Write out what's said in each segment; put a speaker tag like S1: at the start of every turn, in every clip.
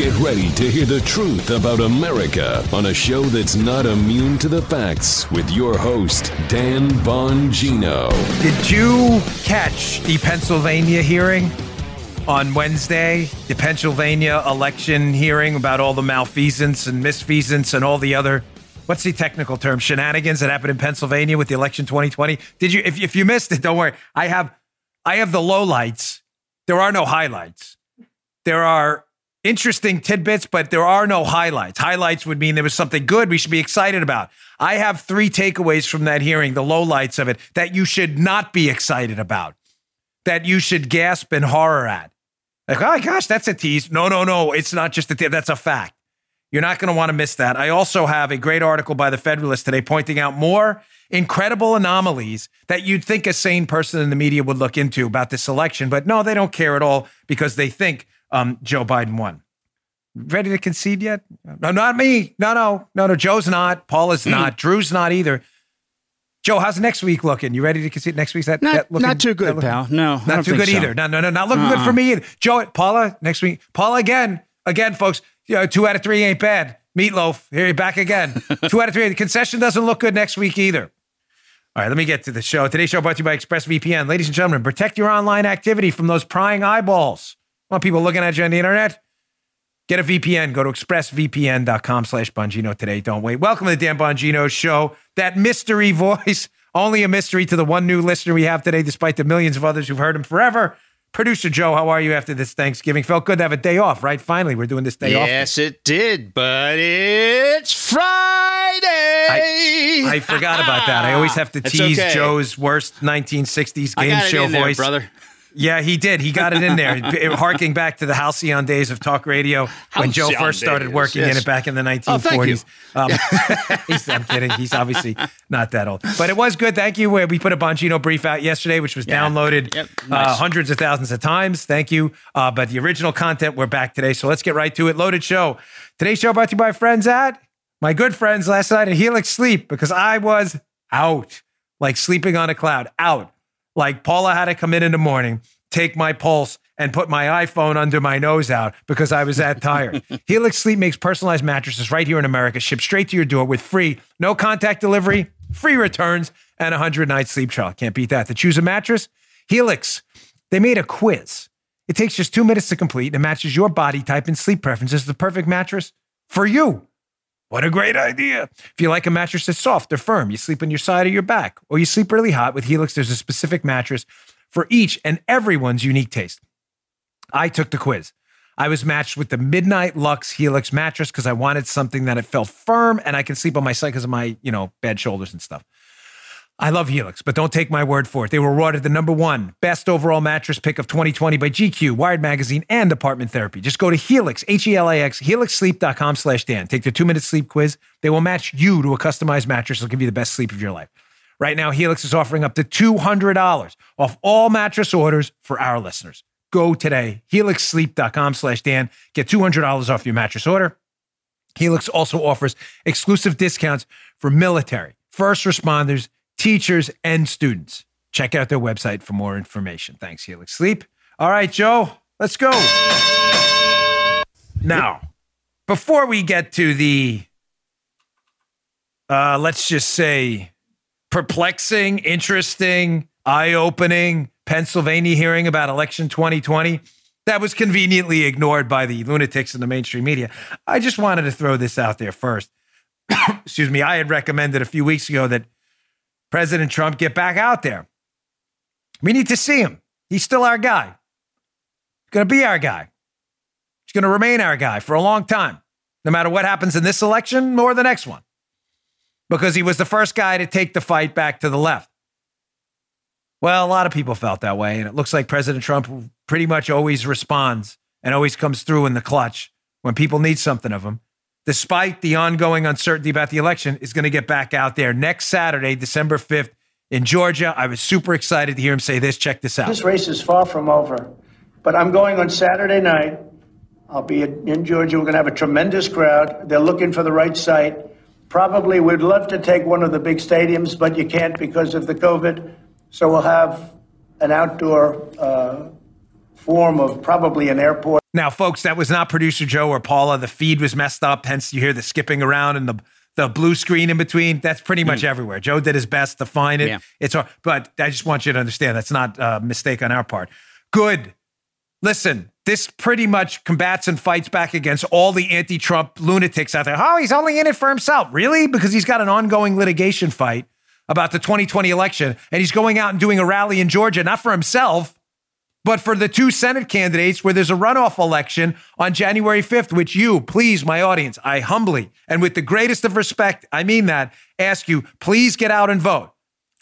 S1: Get ready to hear the truth about America on a show that's not immune to the facts with your host, Dan Bongino.
S2: Did you catch the Pennsylvania hearing on Wednesday? The Pennsylvania election hearing about all the malfeasance and misfeasance and all the other what's the technical term shenanigans that happened in Pennsylvania with the election 2020? Did you if, if you missed it, don't worry. I have I have the lowlights. There are no highlights. There are interesting tidbits, but there are no highlights. Highlights would mean there was something good we should be excited about. I have three takeaways from that hearing, the lowlights of it, that you should not be excited about, that you should gasp in horror at. Like, oh my gosh, that's a tease. No, no, no. It's not just a tease. That's a fact. You're not going to want to miss that. I also have a great article by the Federalist today pointing out more incredible anomalies that you'd think a sane person in the media would look into about this election. But no, they don't care at all because they think um, Joe Biden won. Ready to concede yet? No, not me. No, no, no, no. Joe's not. Paula's
S3: Hmm.
S2: not. Drew's not either. Joe, how's next week looking? You ready to concede next week's that?
S3: Not,
S2: that looking-
S3: not too good,
S2: looking-
S3: pal. No,
S2: Not too good
S3: so.
S2: either. No, no, no, not looking good for me either. Joe, Paula, next week. Paula again, again, folks. You know, two out of three ain't bad. Meatloaf, here you back again. two out of three. The concession doesn't look good next week either. All right, let me get to the show. Today's show brought to you by ExpressVPN. Ladies and gentlemen, protect your online activity from those prying eyeballs. Want people looking at you on the internet? Get a VPN. Go to expressvpn.com slash Bongino today. Don't wait. Welcome to the Dan Bongino Show. That mystery voice, only a mystery to the one new listener we have today, despite the millions of others who've heard him forever. Producer Joe, how are you after this Thanksgiving? Felt good to have a day off, right? Finally, we're doing this day off.
S3: Yes, it did, but it's Friday.
S2: I forgot about that. I always have to tease
S3: okay.
S2: Joe's worst 1960s
S3: I
S2: game show
S3: in there,
S2: voice.
S3: brother.
S2: Yeah, he did. He got it in there, It- harking back to the halcyon days of talk radio when Joe first started
S3: days,
S2: working in it back in the
S3: Oh, thank you.
S2: 1940s. Um, he's, I'm kidding. He's obviously not that old, but it was good. Thank you. We put a Bongino brief out yesterday, which was
S3: Yeah.
S2: downloaded
S3: Yep.
S2: uh, hundreds of thousands of times. Thank you. Uh, but the original content, we're back today. So let's get right to it. Loaded show. Today's show brought to you by friends at my good friends last night at Helix Sleep because I was out, like sleeping on a cloud, out. Like Paula had to come in in the morning, take my pulse, and put my iPhone under my nose out because I was that tired. Helix Sleep makes personalized mattresses right here in America, shipped straight to your door with free, no contact delivery, free returns, and a 100 night sleep trial. Can't beat that. To choose a mattress, Helix, they made a quiz. It takes just two minutes to complete and matches your body type and sleep preferences. The perfect mattress for you. What a great idea. If you like a mattress that's soft or firm, you sleep on your side or your back, or you sleep really hot with Helix, there's a specific mattress for each and everyone's unique taste. I took the quiz. I was matched with the Midnight Luxe Helix mattress because I wanted something that it felt firm and I can sleep on my side because of my, you know, bad shoulders and stuff. I love Helix, but don't take my word for it. They were awarded the number one best overall mattress pick of 2020 by GQ, Wired Magazine, and Apartment Therapy. Just go to Helix, H-E-L-A-X, helixsleep.com slash Dan. Take the two-minute sleep quiz. They will match you to a customized mattress. They'll give you the best sleep of your life. Right now, Helix is offering up to $200 off all mattress orders for our listeners. Go today, helixsleep.com slash Dan. Get $200 off your mattress order. Helix also offers exclusive discounts for military, first responders, teachers, and students. Check out their website for more information. Thanks, Helix Sleep. All right, Joe, let's go. Now, before we get to the, uh, let's just say, perplexing, interesting, eye opening Pennsylvania hearing about election 2020 that was conveniently ignored by the lunatics in the mainstream media. I just wanted to throw this out there first. Excuse me. I had recommended a few weeks ago that President Trump get back out there. We need to see him. He's still our guy. He's going to be our guy. He's going to remain our guy for a long time, no matter what happens in this election or the next one, because he was the first guy to take the fight back to the left. Well, a lot of people felt that way. And it looks like President Trump pretty much always responds and always comes through in the clutch when people need something of him. Despite the ongoing uncertainty about the election, is going to get back out there next Saturday, December 5th in Georgia. I was super excited to hear him say this. Check this out.
S4: This race is far from over, but I'm going on Saturday night. I'll be in Georgia. We're going to have a tremendous crowd. They're looking for the right site. Probably we'd love to take one of the big stadiums, but you can't because of the COVID. So we'll have an outdoor uh, form of probably an airport.
S2: Now, folks, that was not producer Joe or Paula. The feed was messed up, hence you hear the skipping around and the the blue screen in between. That's pretty much hmm. everywhere. Joe did his best to find it.
S3: Yeah.
S2: It's hard, but I just want you to understand that's not a mistake on our part. Good. Listen, this pretty much combats and fights back against all the anti-Trump lunatics out there. Oh, he's only in it for himself. Really? Because he's got an ongoing litigation fight about the 2020 election, and he's going out and doing a rally in Georgia, not for himself, but for the two Senate candidates where there's a runoff election on January 5th, which you, please, my audience, I humbly and with the greatest of respect, I mean that, ask you, please get out and vote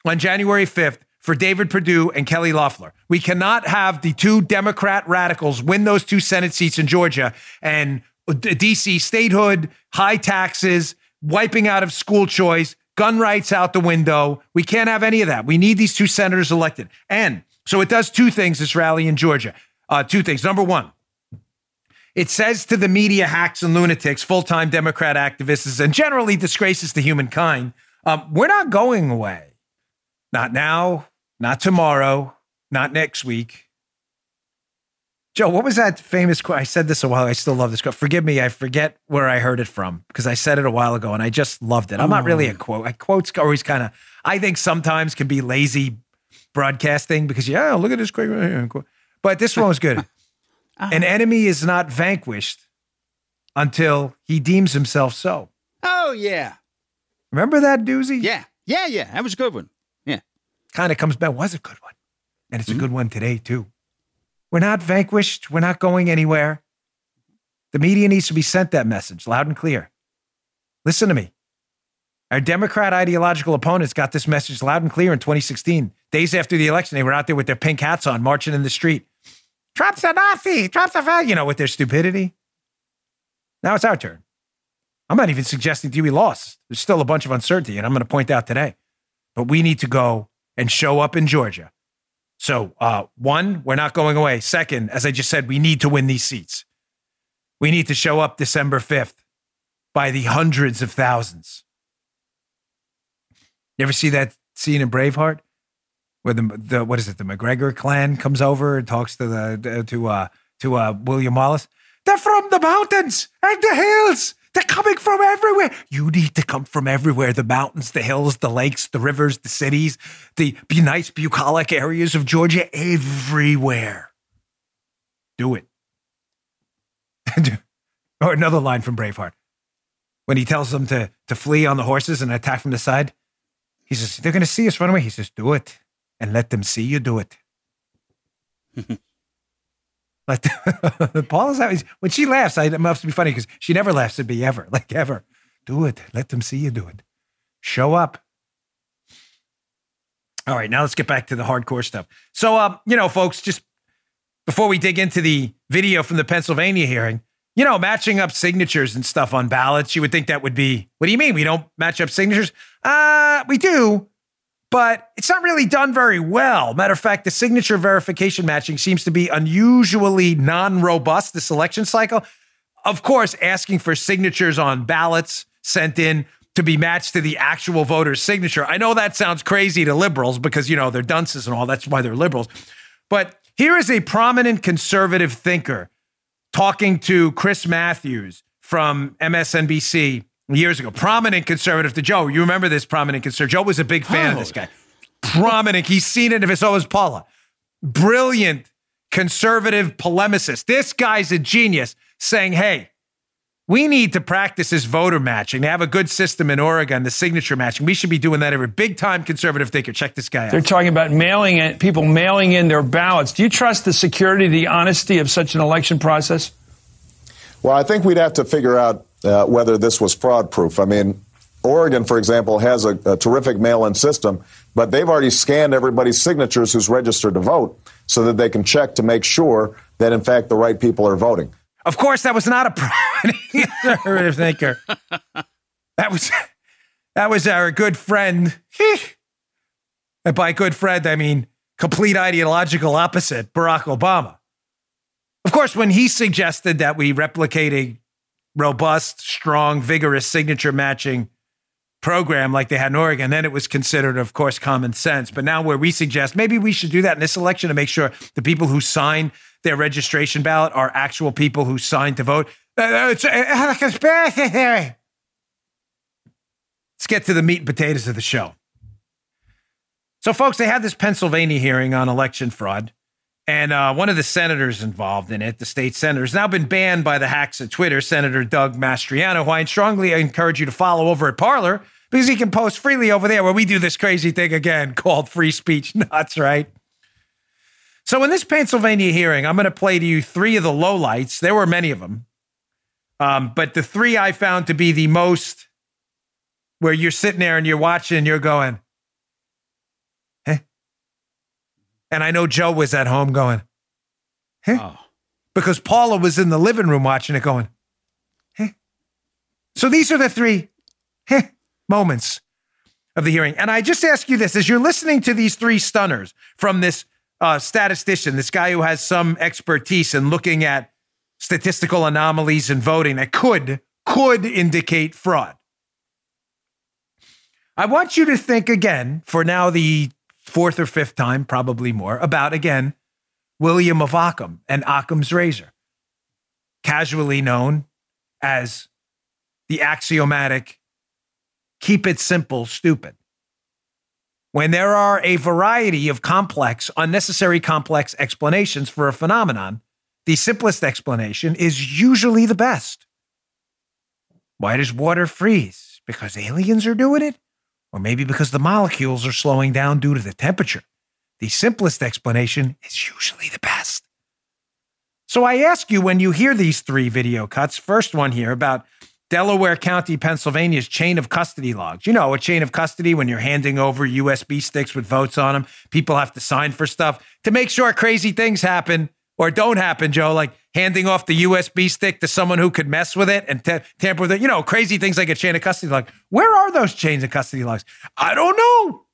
S2: on January 5th for David Perdue and Kelly Loeffler. We cannot have the two Democrat radicals win those two Senate seats in Georgia and DC statehood, high taxes, wiping out of school choice, gun rights out the window. We can't have any of that. We need these two senators elected. And so it does two things, this rally in Georgia. Uh, two things. Number one, it says to the media hacks and lunatics, full time Democrat activists, and generally disgraces to humankind, um, we're not going away. Not now, not tomorrow, not next week. Joe, what was that famous quote? I said this a while. I still love this quote. Forgive me, I forget where I heard it from because I said it a while ago and I just loved it. I'm not really a quote. I quotes always kind of. I think sometimes can be lazy broadcasting because yeah, look at this great. But this one was good. Uh-huh. An enemy is not vanquished until he deems himself so.
S3: Oh yeah,
S2: Remember that doozy?
S3: yeah, yeah, yeah. That was a good one. Yeah.
S2: kind of comes back. Was a good one, and it's a mm-hmm. good one today too. We're not vanquished. We're not going anywhere. The media needs to be sent that message loud and clear. Listen to me. Our Democrat ideological opponents got this message loud and clear in 2016. Days after the election, they were out there with their pink hats on, marching in the street. Trump's a Nazi. Trump's a fa-" you know, with their stupidity. Now it's our turn. I'm not even suggesting we lost. There's still a bunch of uncertainty, and I'm going to point out today. But we need to go and show up in Georgia. So, uh, one, we're not going away. Second, as I just said, we need to win these seats. We need to show up December 5th by the hundreds of thousands. You ever see that scene in Braveheart where the, the what is it, the McGregor clan comes over and talks to the to uh to uh William Wallace? They're from the mountains and the hills. They're coming from everywhere. You need to come from everywhere. The mountains, the hills, the lakes, the rivers, the cities, the nice bucolic areas of Georgia, everywhere. Do it. or another line from Braveheart. When he tells them to, to flee on the horses and attack from the side, he says, They're going to see us run away. He says, Do it and let them see you do it. Like Paula's always when she laughs, I, it must be funny because she never laughs at me ever, like ever. Do it. Let them see you do it. Show up. All right, now let's get back to the hardcore stuff. So, uh, you know, folks, just before we dig into the video from the Pennsylvania hearing, you know, matching up signatures and stuff on ballots, you would think that would be. What do you mean we don't match up signatures? Uh, we do, but it's not really done very well. Matter of fact, the signature verification matching seems to be unusually non robust this election cycle. Of course, asking for signatures on ballots sent in to be matched to the actual voter's signature. I know that sounds crazy to liberals because, you know, they're dunces and all. That's why they're liberals. But here is a prominent conservative thinker talking to Chris Matthews from MSNBC years ago. Prominent conservative to Joe. You remember this prominent conservative? Joe was a big fan of this guy. Prominent. He's seen it if it's always Paula. Brilliant conservative polemicist. This guy's a genius saying, hey, we need to practice this voter matching. They have a good system in Oregon, the signature matching. We should be doing that every big time conservative thinker. Check this guy out.
S5: They're talking about mailing it, people mailing in their ballots. Do you trust the security, the honesty of such an election process?
S6: Well, I think we'd have to figure out uh, whether this was fraud proof. I mean, Oregon, for example, has a, a terrific mail in system, but they've already scanned everybody's signatures who's registered to vote so that they can check to make sure that, in fact, the right people are voting.
S2: Of course, that was not a conservative thinker. That was that was our good friend. and by good friend, I mean complete ideological opposite, Barack Obama. Of course, when he suggested that we replicate a robust, strong, vigorous signature matching program like they had in Oregon, then it was considered, of course, common sense. But now, where we suggest maybe we should do that in this election to make sure the people who sign their registration ballot are actual people who signed to vote. Uh, uh It's uh, uh, a conspiracy theory. Let's get to the meat and potatoes of the show. So, folks, they had this Pennsylvania hearing on election fraud. And uh, one of the senators involved in it, the state senator, has now been banned by the hacks at Twitter, Senator Doug Mastriano, who I strongly encourage you to follow over at Parler because he can post freely over there where we do this crazy thing again called free speech nuts, right? So, in this Pennsylvania hearing, I'm going to play to you three of the lowlights. There were many of them. Um, but the three I found to be the most where you're sitting there and you're watching and you're going, And I know Joe was at home going, huh?
S3: Oh.
S2: Because Paula was in the living room watching it going, huh? So these are the three huh, moments of the hearing. And I just ask you this as you're listening to these three stunners from this uh, statistician, this guy who has some expertise in looking at statistical anomalies in voting that could could indicate fraud. I want you to think again for now the fourth or fifth time, probably more, about again William of Ockham and Ockham's razor, casually known as the axiomatic keep it simple, stupid. When there are a variety of complex, unnecessary complex explanations for a phenomenon, the simplest explanation is usually the best. Why does water freeze? Because aliens are doing it? Or maybe because the molecules are slowing down due to the temperature. The simplest explanation is usually the best. So I ask you when you hear these three video cuts, first one here about Delaware County, Pennsylvania's chain of custody logs. You know, a chain of custody when you're handing over USB sticks with votes on them, people have to sign for stuff to make sure crazy things happen or don't happen, Joe, like handing off the USB stick to someone who could mess with it and t- tamper with it. You know, crazy things like a chain of custody log. Where are those chains of custody logs? I don't know.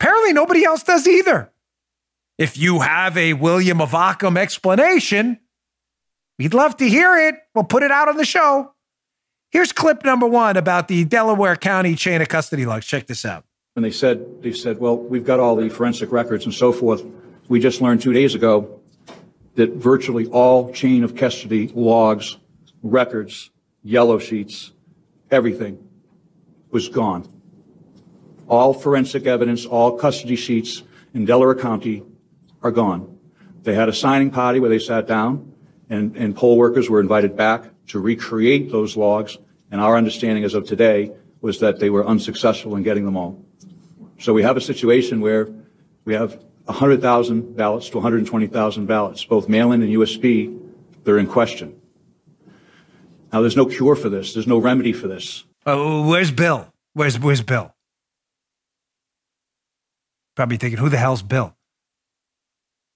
S2: Apparently, nobody else does either. If you have a William of Ockham explanation, we'd love to hear it. We'll put it out on the show. Here's clip number one about the Delaware County chain of custody logs. Check this out.
S7: And they said, they said, well, we've got all the forensic records and so forth. We just learned two days ago that virtually all chain of custody logs, records, yellow sheets, everything was gone. All forensic evidence, all custody sheets in Delaware County are gone. They had a signing party where they sat down and, and poll workers were invited back to recreate those logs. And our understanding as of today was that they were unsuccessful in getting them all. So we have a situation where we have 100,000 ballots to 120,000 ballots, both mail-in and USB, they're in question. Now, there's no cure for this. There's no remedy for this.
S2: Oh, where's Bill? Where's where's Bill? Probably thinking, who the hell's Bill?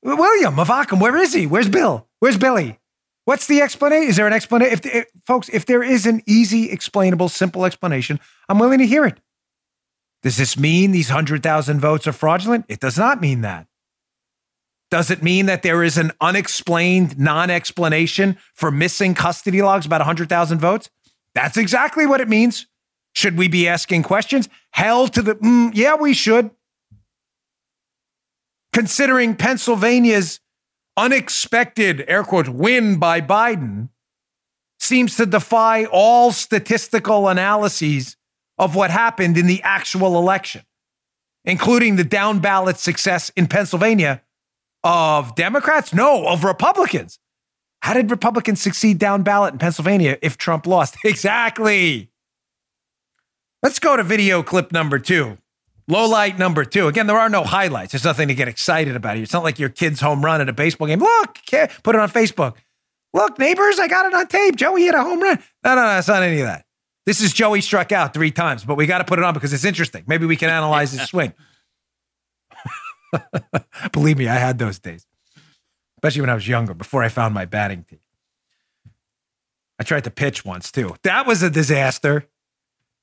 S2: William of Ockham, where is he? Where's Bill? Where's Billy? What's the explanation? Is there an explanation? If, if folks, if there is an easy, explainable, simple explanation, I'm willing to hear it. Does this mean these 100,000 votes are fraudulent? It does not mean that. Does it mean that there is an unexplained non explanation for missing custody logs about 100,000 votes? That's exactly what it means. Should we be asking questions? Hell to the, mm, yeah, we should. Considering Pennsylvania's unexpected, air quotes, win by Biden seems to defy all statistical analyses of what happened in the actual election, including the down ballot success in Pennsylvania of Democrats? No, of Republicans. How did Republicans succeed down ballot in Pennsylvania if Trump lost? Exactly. Let's go to video clip number two. Low light number two. Again, there are no highlights. There's nothing to get excited about here. It's not like your kid's home run at a baseball game. Look, put it on Facebook. Look, neighbors, I got it on tape. Joey hit a home run. No, no, no, it's not any of that. This is Joey struck out three times, but we got to put it on because it's interesting. Maybe we can analyze his swing. Believe me, I had those days, especially when I was younger, before I found my batting team. I tried to pitch once too. That was a disaster.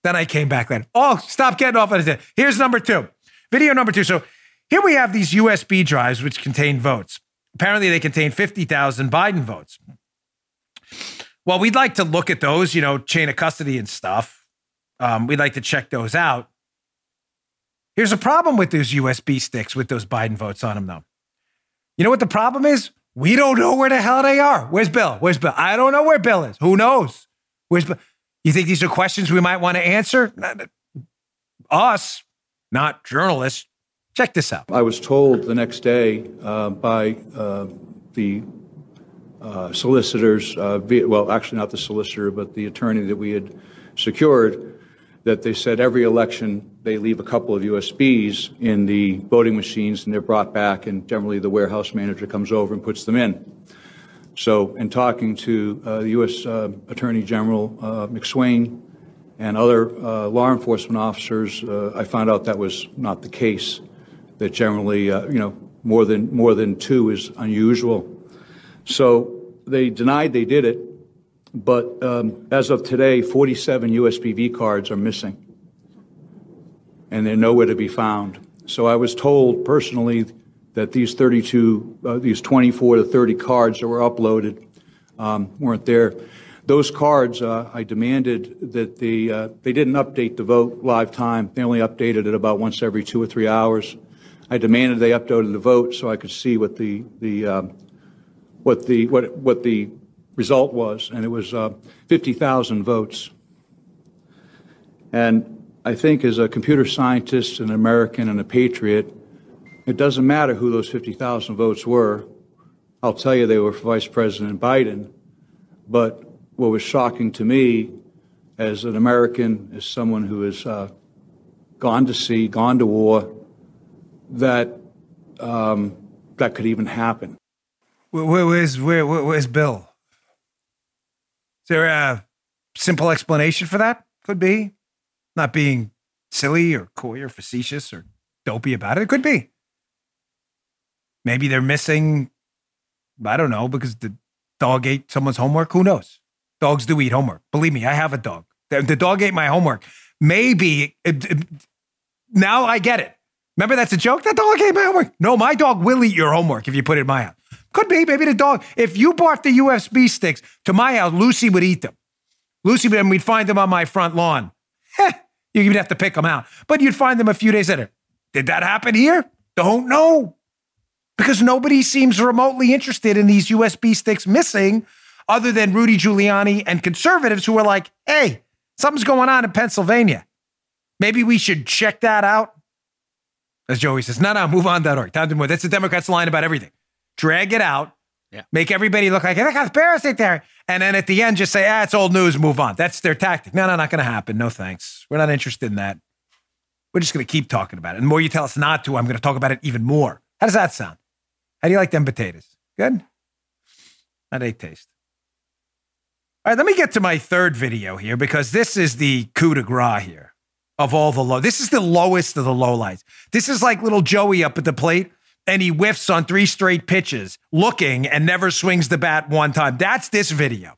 S2: Then I came back then. Oh, stop getting off on it. Here's number two. Video number two. So here we have these USB drives which contain votes. Apparently, they contain 50,000 Biden votes. Well, we'd like to look at those, you know, chain of custody and stuff. Um, we'd like to check those out. Here's a problem with those USB sticks with those Biden votes on them, though. You know what the problem is? We don't know where the hell they are. Where's Bill? Where's Bill? I don't know where Bill is. Who knows? Where's Bill? You think these are questions we might want to answer? Us, not journalists. Check this out.
S7: I was told the next day uh, by uh, the uh, solicitors, uh, well, actually not the solicitor, but the attorney that we had secured, that they said every election they leave a couple of USBs in the voting machines and they're brought back, and generally the warehouse manager comes over and puts them in. So, in talking to uh, the U.S. Uh, Attorney General uh, McSwain and other law enforcement officers, I found out that was not the case. That generally, you know, more than more than two is unusual. So they denied they did it, but um, as of today, 47 USB cards are missing, and they're nowhere to be found. So I was told personally that these 32, uh, these 24 to 30 cards that were uploaded um, weren't there. Those cards, uh, I demanded that the, uh, they didn't update the vote live time. They only updated it about once every two or three hours. I demanded they updated the vote so I could see what the, the um, what the what what the result was, and it was uh, 50,000 votes. And I think, as a computer scientist, an American, and a patriot, it doesn't matter who those 50,000 votes were. I'll tell you, they were for Vice President Biden. But what was shocking to me, as an American, as someone who has uh, gone to sea, gone to war, that um, that could even happen.
S2: Where, where's where, where's Bill? Is there a simple explanation for that? Could be not being silly or coy or facetious or dopey about it. It could be. Maybe they're missing. I don't know because the dog ate someone's homework. Who knows? Dogs do eat homework. Believe me, I have a dog. The, the dog ate my homework. Maybe it, it, now I get it. Remember that's a joke. That dog ate my homework. No, my dog will eat your homework if you put it in my house. Could be, maybe the dog. If you brought the USB sticks to my house, Lucy would eat them. Lucy would, and we'd find them on my front lawn. Heh, you even have to pick them out. But you'd find them a few days later. Did that happen here? Don't know. Because nobody seems remotely interested in these USB sticks missing, other than Rudy Giuliani and conservatives who are like, hey, something's going on in Pennsylvania. Maybe we should check that out. As Joey says, no, no, MoveOn.org. Time to move. That's the Democrats' line about everything drag it out,
S3: yeah. make
S2: everybody look like a conspiracy theory, and then at the end just say, ah, it's old news, move on. That's their tactic. No, no, not going to happen. No thanks. We're not interested in that. We're just going to keep talking about it. And the more you tell us not to, I'm going to talk about it even more. How does that sound? How do you like them potatoes? Good? How do they taste? All right, let me get to my third video here because this is the coup de grace here of all the low. This is the lowest of the lowlights. This is like little Joey up at the plate and he whiffs on three straight pitches, looking and never swings the bat one time. That's this video.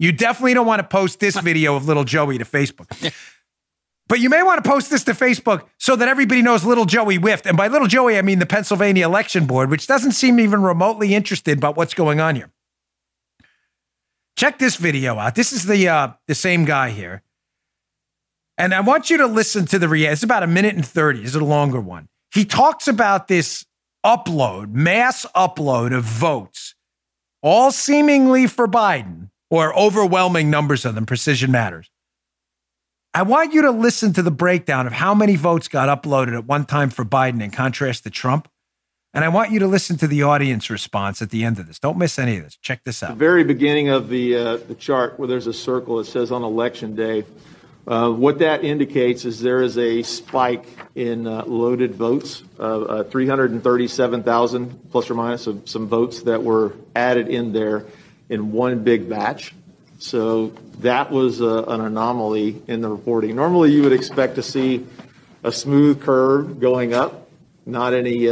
S2: You definitely don't want to post this video of little Joey to Facebook. But you may want to post this to Facebook so that everybody knows little Joey whiffed. And by little Joey, I mean the Pennsylvania Election Board, which doesn't seem even remotely interested about what's going on here. Check this video out. This is the uh, the same guy here. And I want you to listen to the reaction. It's about a minute and 30. It's a longer one. He talks about this upload, mass upload of votes, all seemingly for Biden or overwhelming numbers of them, precision matters. I want you to listen to the breakdown of how many votes got uploaded at one time for Biden in contrast to Trump. And I want you to listen to the audience response at the end of this. Don't miss any of this. Check this out.
S8: The very beginning of the, uh, the chart where there's a circle, that says on election day. Uh, what that indicates is there is a spike in uh, loaded votes, uh, 337,000 plus or minus of some votes that were added in there in one big batch. So that was an anomaly in the reporting. Normally, you would expect to see a smooth curve going up, not any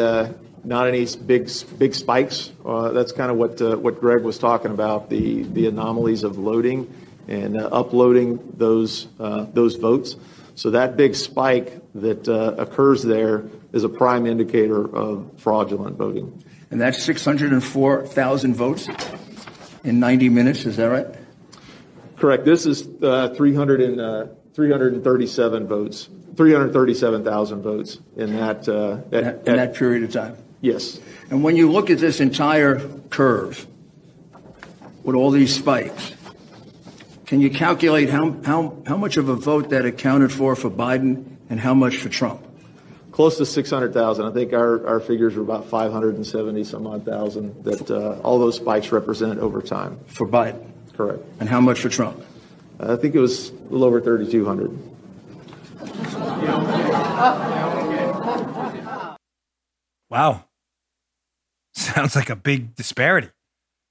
S8: not any big big spikes. That's kind of what what Greg was talking about the anomalies of loading and uh, uploading those uh, those votes. So that big spike that uh, occurs there is a prime indicator of fraudulent voting.
S9: And that's 604,000 votes in 90 minutes. Is that right?
S8: Correct. This is uh, 300 and, uh, 337 votes, 337,000 votes in that, uh,
S9: at, in that period of time.
S8: Yes.
S9: And when you look at this entire curve with all these spikes, can you calculate how, how, how much of a vote that accounted for for Biden and how much for Trump?
S8: Close to 600,000. I think our, our figures were about 570 some odd thousand that uh, all those spikes represent over time.
S9: For Biden.
S8: Correct.
S9: And how much for Trump?
S8: I think it was a little over 3,200.
S2: Wow. Sounds like a big disparity.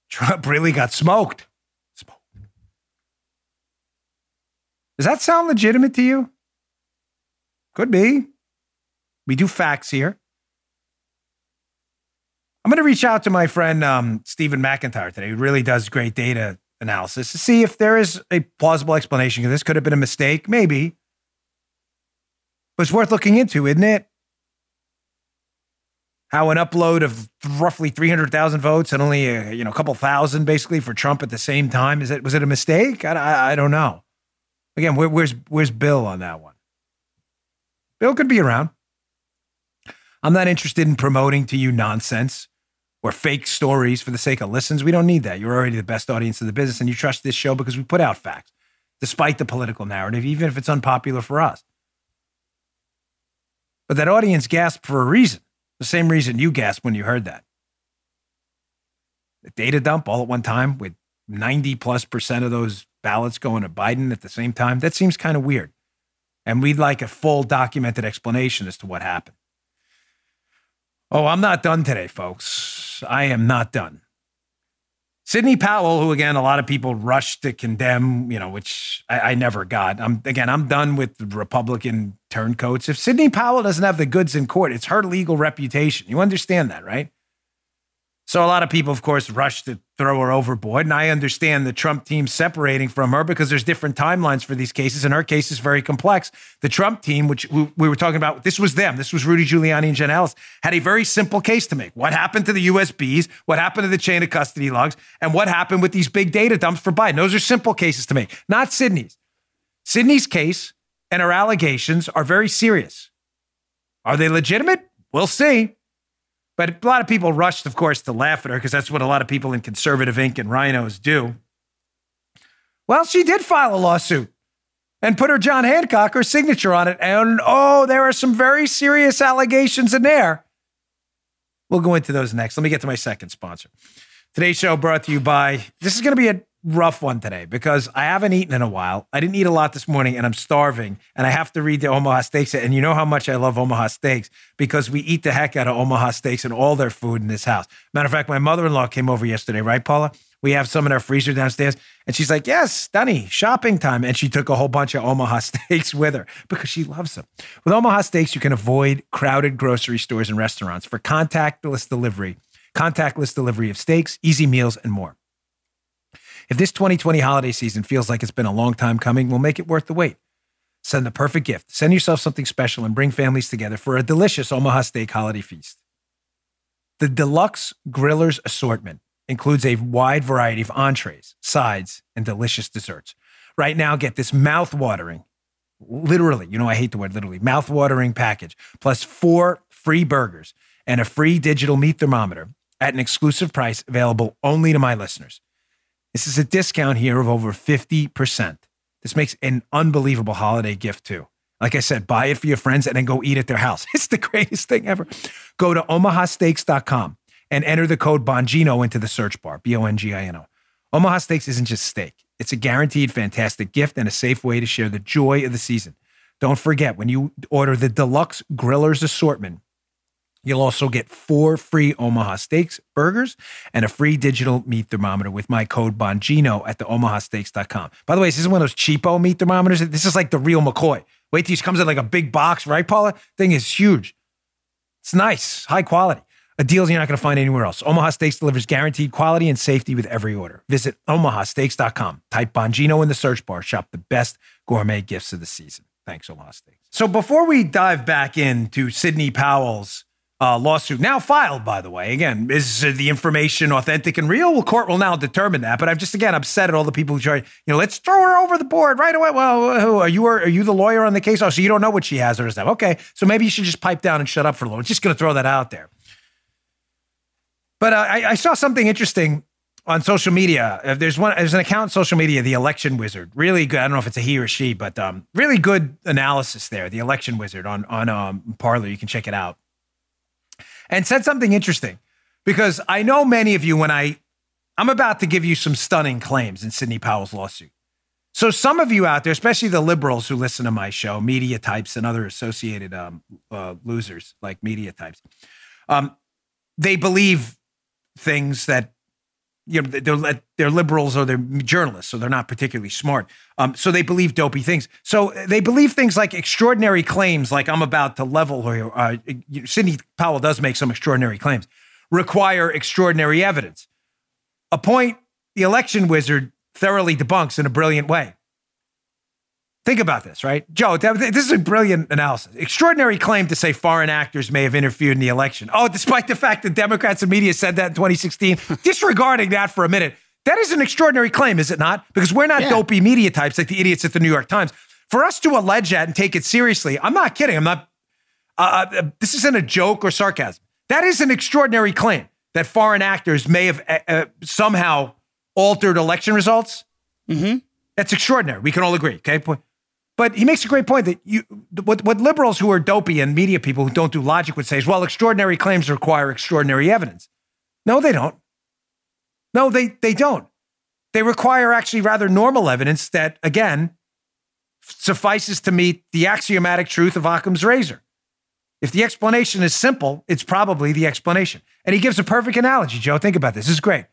S2: Trump really got smoked. Smoked. Does that sound legitimate to you? Could be. We do facts here. I'm going to reach out to my friend um, Stephen McIntyre today, He really does great data analysis, to see if there is a plausible explanation. This could have been a mistake, maybe. But it's worth looking into, isn't it? how an upload of roughly 300,000 votes and only a, you know a couple thousand basically for Trump at the same time is it was it a mistake? I, I, I don't know. Again, where, where's where's Bill on that one? Bill could be around. I'm not interested in promoting to you nonsense or fake stories for the sake of listens. We don't need that. You're already the best audience in the business, and you trust this show because we put out facts, despite the political narrative, even if it's unpopular for us. But that audience gasped for a reason. The same reason you gasped when you heard that. The data dump all at one time with 90 plus percent of those ballots going to Biden at the same time. That seems kind of weird. And we'd like a full documented explanation as to what happened. Oh, I'm not done today, folks. I am not done. Sidney Powell, who again a lot of people rushed to condemn, you know, which I, I, never got. I'm again, I'm done with Republican turncoats. If Sidney Powell doesn't have the goods in court, it's her legal reputation. You understand that, right? So a lot of people, of course, rushed to throw her overboard. And I understand the Trump team separating from her because there's different timelines for these cases. And her case is very complex. The Trump team, which we, we were talking about, this was them. This was Rudy Giuliani and Jenna Ellis, had a very simple case to make. What happened to the USBs? What happened to the chain of custody logs? And what happened with these big data dumps for Biden? Those are simple cases to make, not Sidney's. Sidney's case and her allegations are very serious. Are they legitimate? We'll see. But a lot of people rushed, of course, to laugh at her because that's what a lot of people in conservative ink and RINOs do. Well, she did file a lawsuit and put her John Hancock, her signature on it. And oh, there are some very serious allegations in there. We'll go into those next. Let me get to my second sponsor. Today's show brought to you by, this is going to be a rough one today because I haven't eaten in a while. I didn't eat a lot this morning and I'm starving and I have to read the Omaha Steaks. And you know how much I love Omaha Steaks because we eat the heck out of Omaha Steaks and all their food in this house. Matter of fact, my mother in law came over yesterday, right, Paula? We have some in our freezer downstairs. And she's like, Yes, Dunny, shopping time. And she took a whole bunch of Omaha steaks with her because she loves them. With Omaha Steaks, you can avoid crowded grocery stores and restaurants for contactless delivery, contactless delivery of steaks, easy meals, and more. If this 2020 holiday season feels like it's been a long time coming, we'll make it worth the wait. Send the perfect gift. Send yourself something special and bring families together for a delicious Omaha Steak holiday feast. The deluxe grillers assortment includes a wide variety of entrees, sides, and delicious desserts. Right now, get this mouth-watering, literally, you know, I hate the word literally, mouth-watering package, plus four free burgers and a free digital meat thermometer at an exclusive price available only to my listeners. This is a discount here of over 50%. This makes an unbelievable holiday gift, too. Like I said, buy it for your friends and then go eat at their house. It's the greatest thing ever. Go to omahasteaks.com and enter the code Bongino into the search bar B O N G I N O. Omaha Steaks isn't just steak, it's a guaranteed fantastic gift and a safe way to share the joy of the season. Don't forget, when you order the deluxe grillers assortment, You'll also get four free Omaha Steaks burgers and a free digital meat thermometer with my code Bongino at the omahasteaks.com. By the way, this is one of those cheapo meat thermometers. This is like the real McCoy. Wait till comes in like a big box, right, Paula? Thing is huge. It's nice, high quality. A deal you're not going to find anywhere else. Omaha Steaks delivers guaranteed quality and safety with every order. Visit omahasteaks.com. Type Bongino in the search bar. Shop the best gourmet gifts of the season. Thanks, Omaha Steaks. So before we dive back into Sidney Powell's uh, lawsuit now filed, by the way. Again, is the information authentic and real? Well, court will now determine that. But I'm just again upset at all the people who try, you know, let's throw her over the board right away. Well, who are you? Are you the lawyer on the case? Oh, so you don't know what she has or is that okay? So maybe you should just pipe down and shut up for a little. I'm just going to throw that out there. But uh, I, I saw something interesting on social media. Uh, there's one. There's an account on social media, the Election Wizard. Really good. I don't know if it's a he or she, but um, really good analysis there. The Election Wizard on on um, Parler. You can check it out. And said something interesting because I know many of you when I I'm about to give you some stunning claims in Sidney Powell's lawsuit. So some of you out there, especially the liberals who listen to my show, media types and other associated um, uh, losers like media types, um, they believe things that you know they're they're liberals or they're journalists, so they're not particularly smart. Um, so they believe dopey things. So they believe things like extraordinary claims, like I'm about to level. Or uh, Sidney Powell does make some extraordinary claims, require extraordinary evidence. A point the election wizard thoroughly debunks in a brilliant way. Think about this, right? Joe, this is a brilliant analysis. Extraordinary claim to say foreign actors may have interfered in the election. Oh, despite the fact that Democrats and media said that in 2016, disregarding that for a minute, that is an extraordinary claim, is it not? Because we're not yeah. dopey media types like the idiots at the New York Times. For us to allege that and take it seriously, I'm not kidding. I'm not, uh, uh, this isn't a joke or sarcasm. That is an extraordinary claim that foreign actors may have uh, uh somehow altered election results.
S3: Mm-hmm.
S2: That's extraordinary. We can all agree. Okay. But he makes a great point that you, what, what liberals who are dopey and media people who don't do logic would say is, well, extraordinary claims require extraordinary evidence. No, they don't. No, they, they don't. They require actually rather normal evidence that, again, suffices to meet the axiomatic truth of Occam's razor. If the explanation is simple, it's probably the explanation. And he gives a perfect analogy, Joe. Think about this. This is great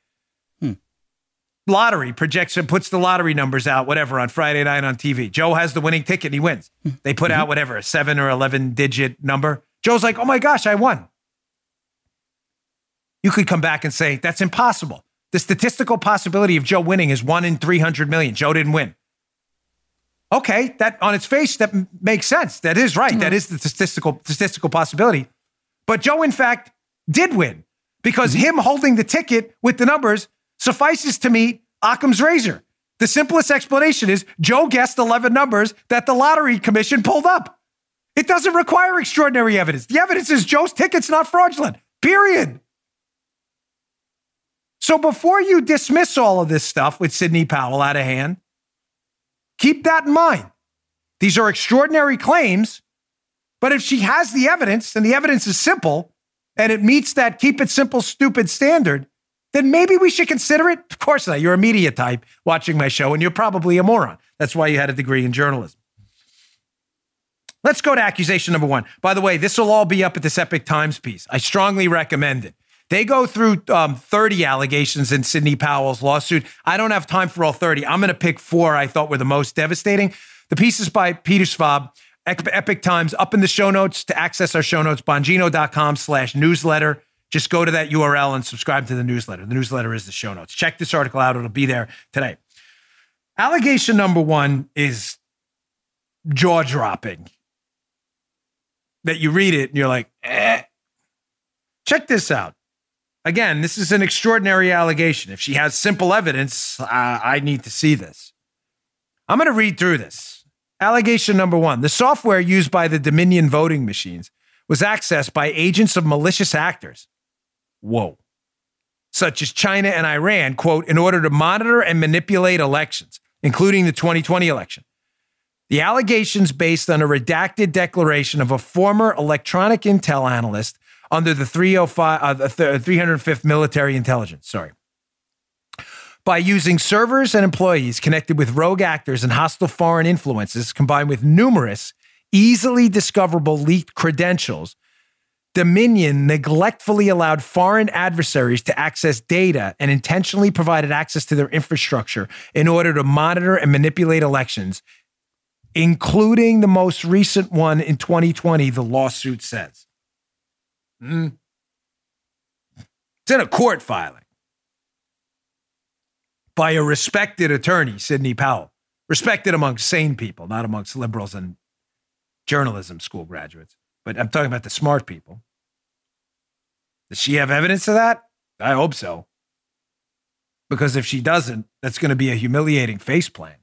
S2: lottery projects and puts the lottery numbers out, whatever, on Friday night on TV. Joe has the winning ticket and he wins. They put out whatever, a seven or 11 digit number. Joe's like, oh my gosh, I won. You could come back and say, that's impossible. The statistical possibility of Joe winning is one in 300 million. Joe didn't win. Okay, that on its face, that makes sense. That is right. Mm-hmm. That is the statistical statistical possibility. But Joe, in fact, did win because mm-hmm. him holding the ticket with the numbers suffices to meet Occam's razor. The simplest explanation is Joe guessed 11 numbers that the lottery commission pulled up. It doesn't require extraordinary evidence. The evidence is Joe's ticket's not fraudulent, period. So before you dismiss all of this stuff with Sidney Powell out of hand, keep that in mind. These are extraordinary claims, but if she has the evidence and the evidence is simple and it meets that keep it simple, stupid standard, then maybe we should consider it. Of course not. You're a media type watching my show, and you're probably a moron. That's why you had a degree in journalism. Let's go to accusation number one. By the way, this will all be up at this Epoch Times piece. I strongly recommend it. They go through um, 30 allegations in Sidney Powell's lawsuit. I don't have time for all 30. I'm going to pick four I thought were the most devastating. The piece is by Peter Schwab, Epoch Times, up in the show notes. To access our show notes, bongino.com slash newsletter. Just go to that URL and subscribe to the newsletter. The newsletter is the show notes. Check this article out, it'll be there today. Allegation number one is jaw dropping. That you read it and you're like, eh. Check this out. Again, this is an extraordinary allegation. If she has simple evidence, uh, I need to see this. I'm going to read through this. Allegation number one the software used by the Dominion voting machines was accessed by agents of malicious actors whoa, such as China and Iran, quote, in order to monitor and manipulate elections, including the 2020 election. The allegations based on a redacted declaration of a former electronic intel analyst under the 305, uh, the 305th Military Intelligence. Sorry. By using servers and employees connected with rogue actors and hostile foreign influences, combined with numerous easily discoverable leaked credentials, Dominion neglectfully allowed foreign adversaries to access data and intentionally provided access to their infrastructure in order to monitor and manipulate elections, including the most recent one in 2020, the lawsuit says. Mm. It's in a court filing by a respected attorney, Sidney Powell. Respected amongst sane people, not amongst liberals and journalism school graduates but I'm talking about the smart people. Does she have evidence of that? I hope so. Because if she doesn't, that's going to be a humiliating face plant.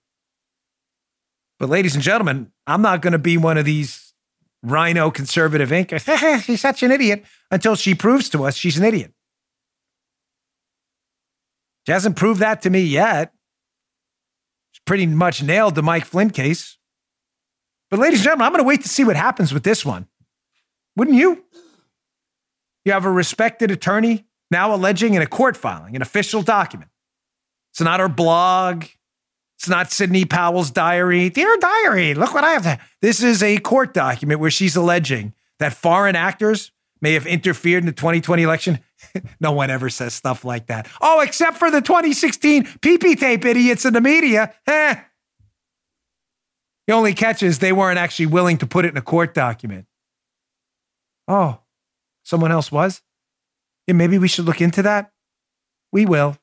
S2: But, ladies and gentlemen, I'm not going to be one of these RINO conservative anchors. she's such an idiot until she proves to us she's an idiot. She hasn't proved that to me yet. She's pretty much nailed the Mike Flynn case. But, ladies and gentlemen, I'm going to wait to see what happens with this one. Wouldn't you? You have a respected attorney now alleging in a court filing, an official document. It's not her blog. It's not Sidney Powell's diary. Dear diary, look what I have to. This is a court document where she's alleging that foreign actors may have interfered in the 2020 election. no one ever says stuff like that. Oh, except for the 2016 PP tape idiots in the media. Eh. The only catch is they weren't actually willing to put it in a court document. Oh, someone else was? Yeah, maybe we should look into that. We will.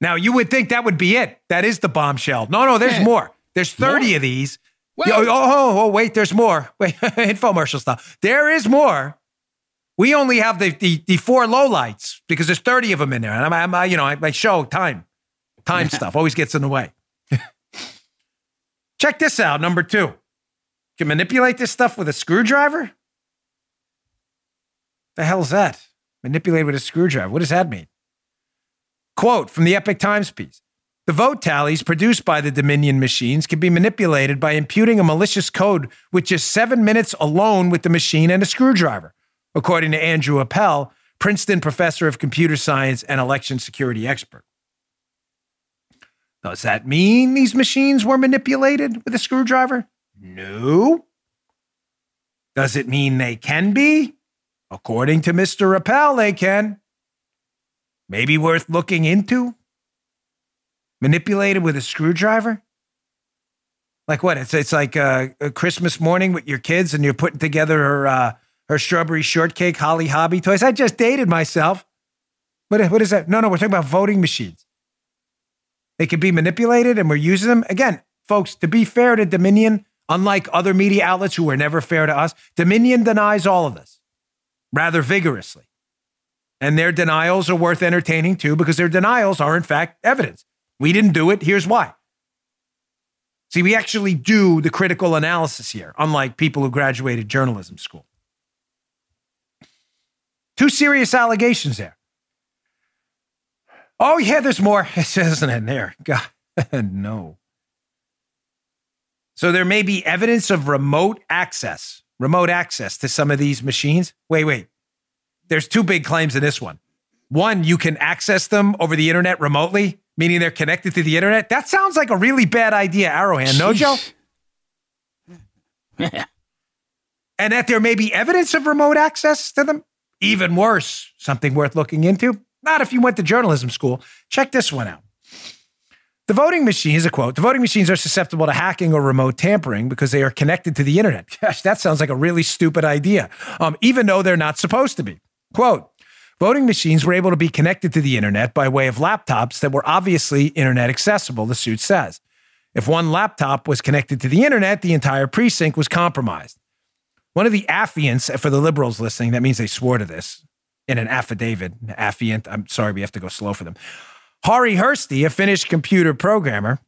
S2: Now, you would think that would be it. That is the bombshell. No, no, there's more. There's 30 more? of these. Well, oh, oh, oh, wait, there's more. Wait, infomercial stuff. There is more. We only have the, the, the four lowlights because there's 30 of them in there. And I'm, I'm you know, I show, time, time stuff always gets in the way. Check this out. Number two. Can manipulate this stuff with a screwdriver? The hell's that? Manipulate with a screwdriver. What does that mean? Quote from the Epoch Times piece The vote tallies produced by the Dominion machines can be manipulated by imputing a malicious code with just seven minutes alone with the machine and a screwdriver, according to Andrew Appel, Princeton professor of computer science and election security expert. Does that mean these machines were manipulated with a screwdriver? No. Does it mean they can be? According to Mr. Appel, they can maybe worth looking into? Manipulated with a screwdriver? Like what? It's it's like a, a Christmas morning with your kids, and you're putting together her uh, her strawberry shortcake Holly Hobbie toys. I just dated myself. What what is that? No, no, we're talking about voting machines. They can be manipulated, and we're using them again, folks. To be fair to Dominion, unlike other media outlets who were never fair to us, Dominion denies all of this rather vigorously. And their denials are worth entertaining too, because their denials are, in fact, evidence. We didn't do it. Here's why. See, we actually do the critical analysis here, unlike people who graduated journalism school. Two serious allegations there. Oh, yeah, there's more. It isn't in there. God, no. So there may be evidence of remote access, remote access to some of these machines. Wait, wait there's two big claims in this one. One, you can access them over the internet remotely, meaning they're connected to the internet. That sounds like a really bad idea, Arrowhand. No, Joe? and that there may be evidence of remote access to them. Even worse, something worth looking into. Not if you went to journalism school. Check this one out. The voting machines, a quote, the voting machines are susceptible to hacking or remote tampering because they are connected to the internet. Gosh, that sounds like a really stupid idea, um, even though they're not supposed to be. Quote, voting machines were able to be connected to the internet by way of laptops that were obviously internet accessible, the suit says. If one laptop was connected to the internet, the entire precinct was compromised. One of the affiants, for the liberals listening, that means they swore to this in an affidavit. Affiant, I'm sorry, we have to go slow for them. Harri Hursti, a Finnish computer programmer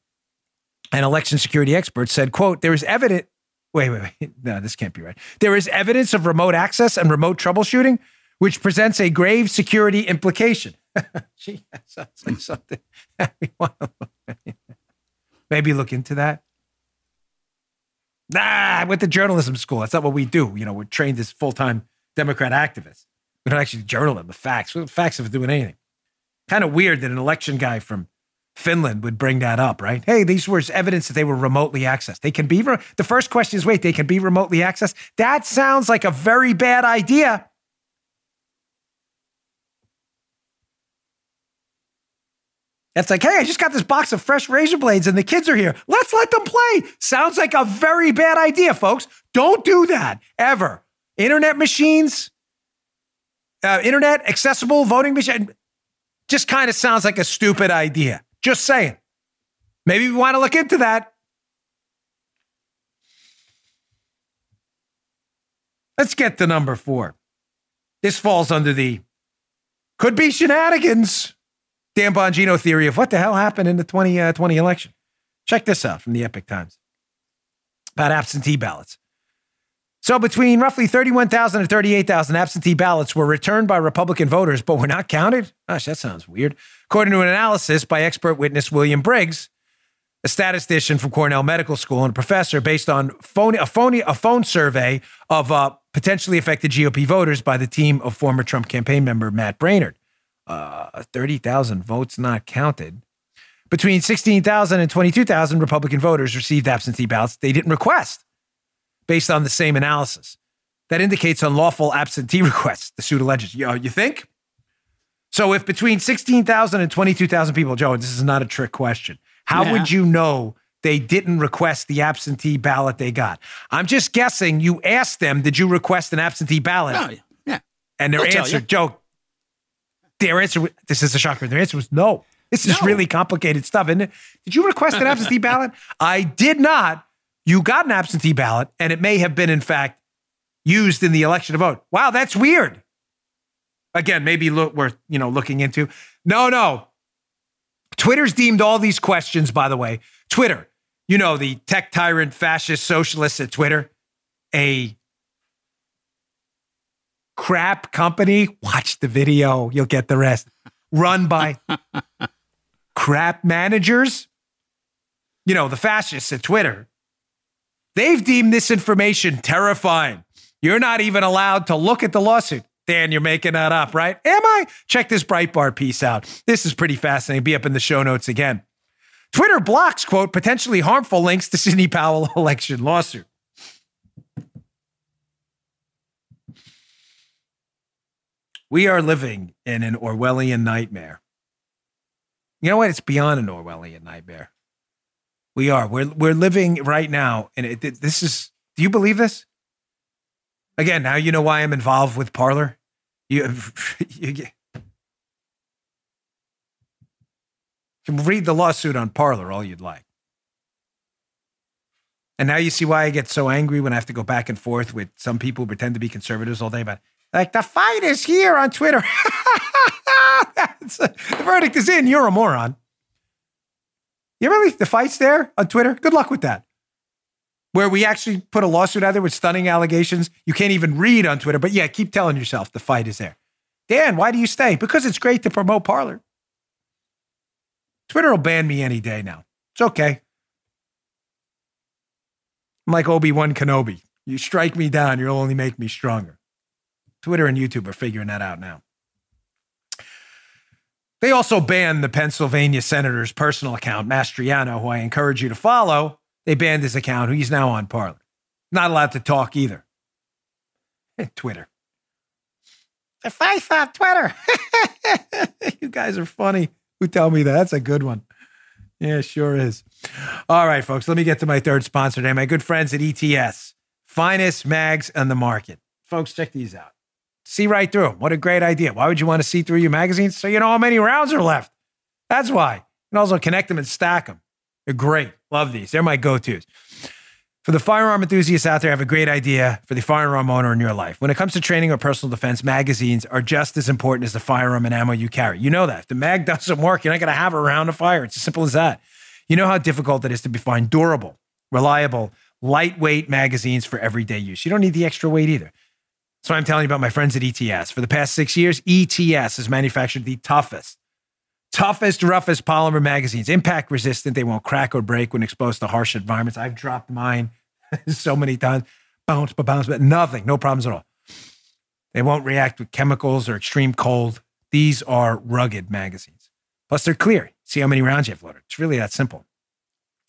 S2: and election security expert, said, quote, there is evident, wait, wait, wait, no, this can't be right. There is evidence of remote access and remote troubleshooting which presents a grave security implication. Gee, that sounds like something. Maybe look into that. Nah, I went to journalism school. That's not what we do. You know, we're trained as full time Democrat activists. We don't actually journalism, the facts. The facts of doing anything. Kind of weird that an election guy from Finland would bring that up, right? Hey, these were evidence that they were remotely accessed. They can be, re- the first question is wait, they can be remotely accessed? That sounds like a very bad idea. It's like, hey, I just got this box of fresh razor blades and the kids are here. Let's let them play. Sounds like a very bad idea, folks. Don't do that ever. Internet machines, uh, internet accessible voting machine, just kind of sounds like a stupid idea. Just saying. Maybe we want to look into that. Let's get to number four. This falls under the could be shenanigans Dan Bongino theory of what the hell happened in the 2020 uh, election. Check this out from the Epoch Times about absentee ballots. So between roughly 31,000 and 38,000 absentee ballots were returned by Republican voters, but were not counted. Gosh, that sounds weird. According to an analysis by expert witness William Briggs, a statistician from Cornell Medical School and a professor based on a, phone, a phone survey of uh, potentially affected GOP voters by the team of former Trump campaign member Matt Braynard. Uh, 30,000 votes not counted. Between 16,000 and 22,000 Republican voters received absentee ballots they didn't request based on the same analysis. That indicates unlawful absentee requests, the suit alleges. You, you think? So if between 16,000 and 22,000 people, Joe, this is not a trick question, how
S3: Yeah.
S2: would you know they didn't request the absentee ballot they got? I'm just guessing you asked them, did you request an absentee ballot?
S3: Oh, yeah.
S2: And their
S3: They'll
S2: answer. Joe, their answer, this is a shocker. Their answer was no. This is
S3: No.
S2: really complicated stuff, isn't it? Did you request an absentee ballot? I did not. You got an absentee ballot, and it may have been, in fact, used in the election to vote. Wow, that's weird. Again, maybe look worth you know looking into. No, no. Twitter's deemed all these questions, by the way. Twitter, you know, the tech tyrant, fascist, socialists at Twitter, a crap company. Watch the video, you'll get the rest. Run by crap managers. You know, the fascists at Twitter. They've deemed this information terrifying. You're not even allowed to look at the lawsuit. Dan, you're making that up, right? Am I? Check this Breitbart piece out. This is pretty fascinating. Be up in the show notes again. Twitter blocks, quote, potentially harmful links to Sidney Powell election lawsuit. We are living in an Orwellian nightmare. You know what? It's beyond an Orwellian nightmare. We are. We're we're living right now, and it, this is. Do you believe this? Again, now you know why I'm involved with Parler. You, you get- can read the lawsuit on Parler all you'd like. And now you see why I get so angry when I have to go back and forth with some people who pretend to be conservatives all day about like the fight is here on Twitter. The verdict is in. You're a moron. You really the fight's there on Twitter? Good luck with that. Where we actually put a lawsuit out there with stunning allegations. You can't even read on Twitter, but yeah, keep telling yourself the fight is there. Dan, why do you stay? Because it's great to promote Parler. Twitter will ban me any day now. It's okay. I'm like Obi Wan Kenobi. You strike me down, you'll only make me stronger. Twitter and YouTube are figuring that out now. They also banned the Pennsylvania senator's personal account, Mastriano, who I encourage you to follow. They banned his account, he's now on Parler. Not allowed to talk either. Twitter. The face on Twitter. you guys are funny. Who tell me that? That's a good one. Yeah, sure is. All right, folks, let me get to my third sponsor today. My good friends at ETS, finest mags on the market. Folks, check these out. See right through them. What a great idea. Why would you want to see through your magazines? So you know how many rounds are left. That's why. Can also connect them and stack them. They're great. Love these. They're my go tos. For the firearm enthusiasts out there, I have a great idea for the firearm owner in your life. When it comes to training or personal defense, magazines are just as important as the firearm and ammo you carry. You know that. If the mag doesn't work, you're not going to have a round to fire. It's as simple as that. You know how difficult it is to find durable, reliable, lightweight magazines for everyday use. You don't need the extra weight either. So I'm telling you about my friends at ETS. For the past six years, ETS has manufactured the toughest, toughest, roughest polymer magazines, impact resistant. They won't crack or break when exposed to harsh environments. I've dropped mine so many times, bounce, bounce, but nothing, no problems at all. They won't react with chemicals or extreme cold. These are rugged magazines. Plus, they're clear. See how many rounds you have loaded. It's really that simple.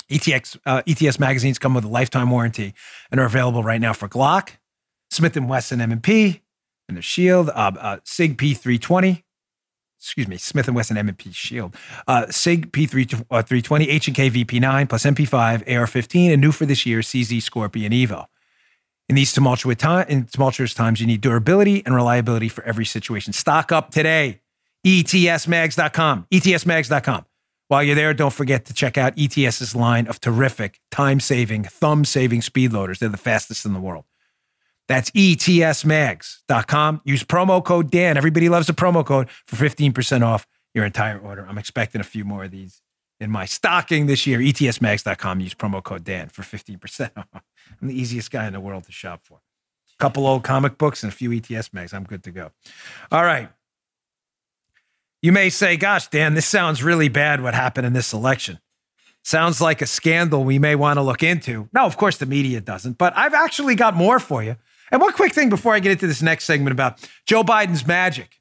S2: ETX, uh, ETS magazines come with a lifetime warranty and are available right now for Glock, Smith & Wesson M&P, and the Shield, uh, uh, SIG P320, excuse me, Smith & Wesson M&P Shield, uh, SIG P320, uh, H&K VP9, plus MP5, AR-15, and new for this year, CZ Scorpion Evo. In these tumultuous, time, in tumultuous times, you need durability and reliability for every situation. Stock up today. ETSmags.com. ETSmags.com. While you're there, don't forget to check out ETS's line of terrific, time saving, thumb saving speed loaders. They're the fastest in the world. That's ETSmags.com. Use promo code Dan. Everybody loves a promo code for 15% off your entire order. I'm expecting a few more of these in my stocking this year. ETSmags.com. Use promo code Dan for 15% off. I'm the easiest guy in the world to shop for. A couple old comic books, and a few ETS mags. I'm good to go. All right. You may say, gosh, Dan, this sounds really bad what happened in this election. Sounds like a scandal we may want to look into. No, of course the media doesn't, but I've actually got more for you. And one quick thing before I get into this next segment about Joe Biden's magic.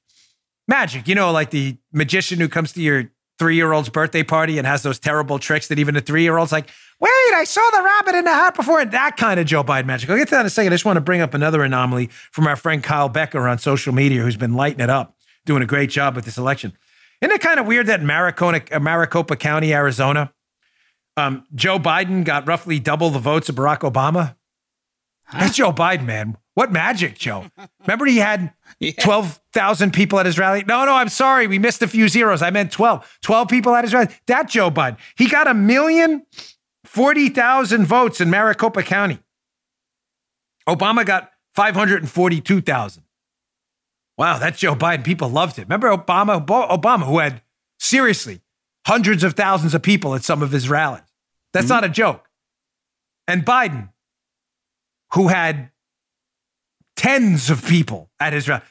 S2: Magic, you know, like the magician who comes to your three year old's birthday party and has those terrible tricks that even a three year old's like, wait, I saw the rabbit in the hat before. And that kind of Joe Biden magic. I'll get to that in a second. I just want to bring up another anomaly from our friend Kyle Becker on social media, who's been lighting it up, doing a great job with this election. Isn't it kind of weird that Maricopa, Maricopa County, Arizona, um, Joe Biden got roughly double the votes of Barack Obama? That's Joe Biden, man. What magic, Joe? Remember he had 12,000 people at his rally? No, no, I'm sorry. We missed a few zeros. I meant 12. 12 people at his rally. That Joe Biden. He got a million 40,000 votes in Maricopa County. Obama got 542,000. Wow, that's Joe Biden. People loved it. Remember Obama, Obama, who had seriously hundreds of thousands of people at some of his rallies. That's mm-hmm. not a joke. And Biden, who had tens of people at his rally.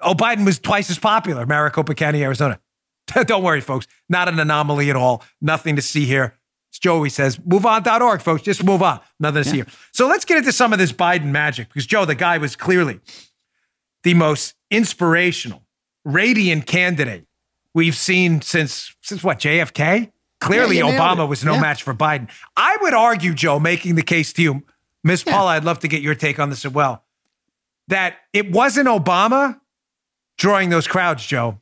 S2: Oh, Biden was twice as popular, Maricopa County, Arizona. Don't worry, folks. Not an anomaly at all. Nothing to see here. As Joey says, move moveon.org, folks. Just move on. Nothing to yeah. see here. So let's get into some of this Biden magic because Joe, the guy was clearly the most inspirational, radiant candidate we've seen since since what JFK. Clearly, yeah, Obama was no yeah. match for Biden. I would argue, Joe, making the case to you, Miss yeah. Paula. I'd love to get your take on this as well. That it wasn't Obama drawing those crowds, Joe.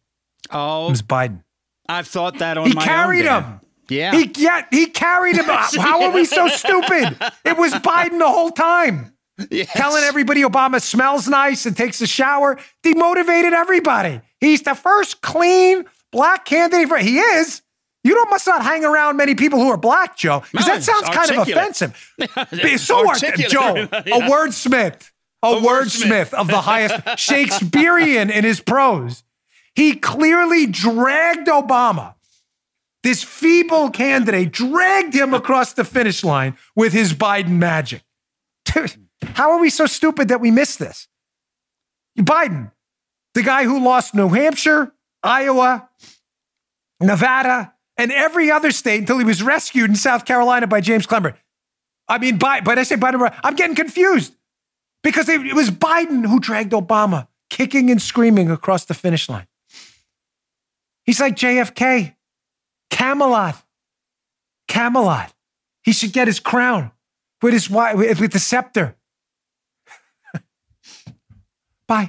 S3: Oh,
S2: it was Biden.
S3: I've thought that on
S2: he
S3: my
S2: carried him.
S3: Yeah.
S2: He yeah, he carried him. How are we so stupid? It was Biden the whole time. Yes. Telling everybody Obama smells nice and takes a shower demotivated everybody. He's the first clean black candidate. For, he is. You don't must not hang around many people who are black, Joe, because no, that sounds kind of offensive. so articulate. Joe, a wordsmith, a, a wordsmith of the highest Shakespearean in his prose. He clearly dragged Obama, this feeble candidate, dragged him across the finish line with his Biden magic. Dude, how are we so stupid that we miss this? Biden, the guy who lost New Hampshire, Iowa, Nevada, and every other state until he was rescued in South Carolina by James Clyburn. I mean, by, but I say Biden, I'm getting confused because it was Biden who dragged Obama kicking and screaming across the finish line. He's like JFK, Camelot, Camelot. He should get his crown with his with the scepter. Bye.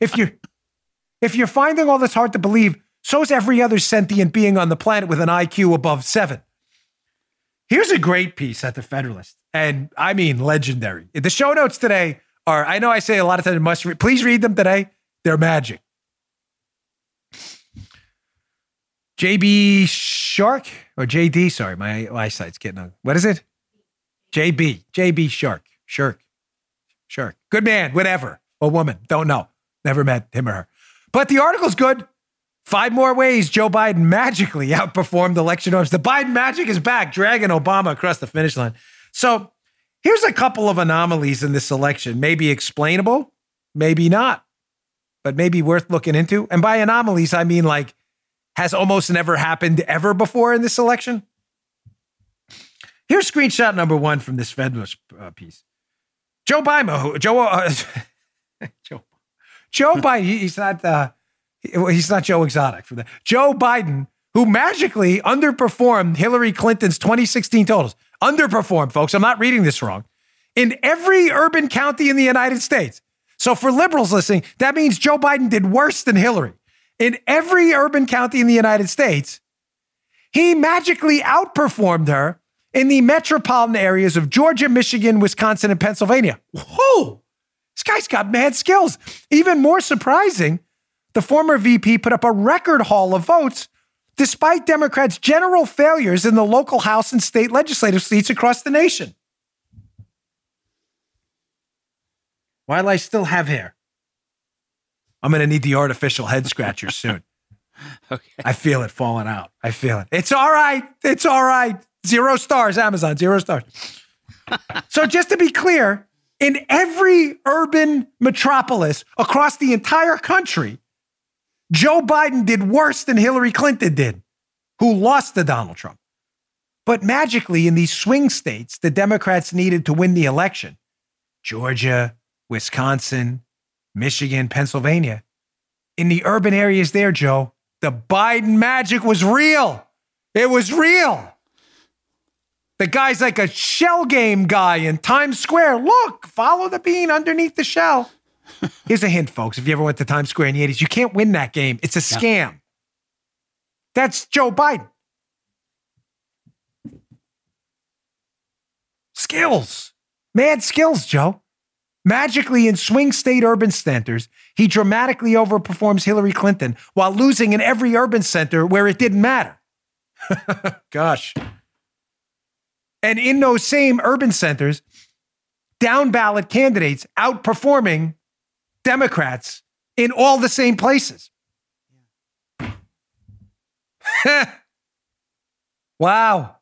S2: if you're if you're finding all this hard to believe, so's every other sentient being on the planet with an IQ above seven. Here's a great piece at the Federalist, and I mean legendary. The show notes today are, I know I say a lot of times must read, please read them today. They're magic. JB Shark or JD, sorry, my eyesight's getting on. What is it? JB, JB Shark, Shark, Shark. Good man, whatever. Or woman, don't know. Never met him or her. But the article's good. Five more ways Joe Biden magically outperformed election norms. The Biden magic is back, dragging Obama across the finish line. So here's a couple of anomalies in this election. Maybe explainable, maybe not, but maybe worth looking into. And by anomalies, I mean like has almost never happened ever before in this election. Here's screenshot number one from this Federalist uh, piece. Joe Biden, Joe, uh, Joe, Joe Biden. He's not. Uh, he's not Joe Exotic for that. Joe Biden, who magically underperformed Hillary Clinton's 2016 totals. Underperformed, folks. I'm not reading this wrong. In every urban county in the United States. So for liberals listening, that means Joe Biden did worse than Hillary. In every urban county in the United States, he magically outperformed her in the metropolitan areas of Georgia, Michigan, Wisconsin, and Pennsylvania. Whoa! This guy's got mad skills. Even more surprising, the former VP put up a record haul of votes despite Democrats' general failures in the local House and state legislative seats across the nation. While I still have hair, I'm going to need the artificial head scratcher soon. okay. I feel it falling out. I feel it. It's all right. It's all right. Zero stars, Amazon, zero stars. so just to be clear, In every urban metropolis across the entire country, Joe Biden did worse than Hillary Clinton did, who lost to Donald Trump. But magically, in these swing states, the Democrats needed to win the election Georgia, Wisconsin, Michigan, Pennsylvania. In the urban areas there, Joe, the Biden magic was real. It was real. The guy's like a shell game guy in Times Square. Look, follow the bean underneath the shell. Here's a hint, folks. If you ever went to Times Square in the 80s, you can't win that game. It's a scam. That's Joe Biden. Skills, mad skills, Joe. Magically, in swing state urban centers, he dramatically overperforms Hillary Clinton while losing in every urban center where it didn't matter. Gosh. And in those same urban centers, down ballot candidates outperforming Democrats in all the same places. wow.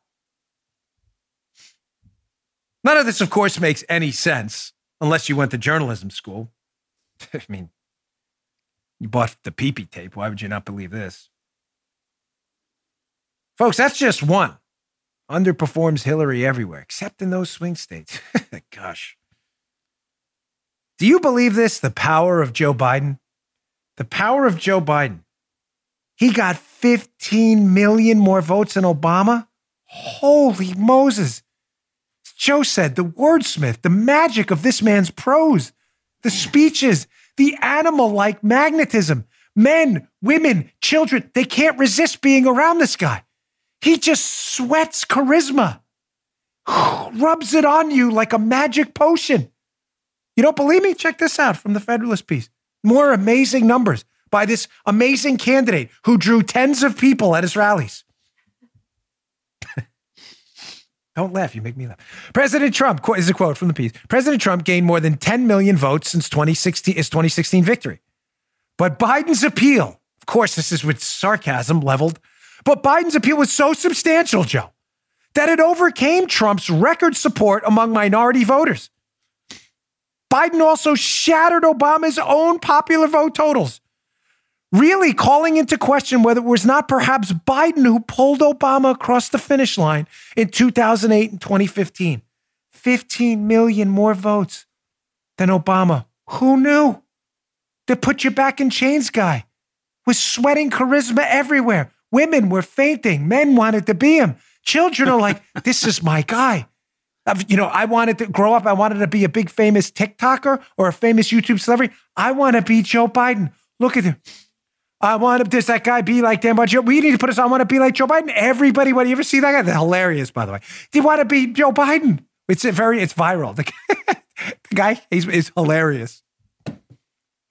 S2: None of this, of course, makes any sense unless you went to journalism school. I mean, you bought the peepee tape. Why would you not believe this? Folks, that's just one. Underperforms Hillary everywhere, except in those swing states. Gosh. Do you believe this? The power of Joe Biden? The power of Joe Biden. He got 15 million more votes than Obama. Holy Moses. Joe said the wordsmith, the magic of this man's prose, the speeches, the animal like magnetism. Men, women, children, they can't resist being around this guy. He just sweats charisma, rubs it on you like a magic potion. You don't believe me? Check this out from the Federalist piece. More amazing numbers by this amazing candidate who drew tens of people at his rallies. Don't laugh. You make me laugh. President Trump, is a quote from the piece. President Trump gained more than 10 million votes since 2016, his 2016 victory. But Biden's appeal, of course, this is with sarcasm leveled, but Biden's appeal was so substantial, Joe, that it overcame Trump's record support among minority voters. Biden also shattered Obama's own popular vote totals, really calling into question whether it was not perhaps Biden who pulled Obama across the finish line in 2008 and 2015. 15 million more votes than Obama. Who knew? The put you back in chains guy was sweating charisma everywhere. Women were fainting. Men wanted to be him. Children are like, this is my guy. You know, I wanted to grow up. I wanted to be a big famous TikToker or a famous YouTube celebrity. I want to be Joe Biden. Look at him. I want to, does that guy be like Dan Joe? We need to put us, on. I want to be like Joe Biden. Everybody, when you ever see that guy? They're hilarious, by the way. Do you want to be Joe Biden? It's a very, it's viral. The, the guy is, is hilarious.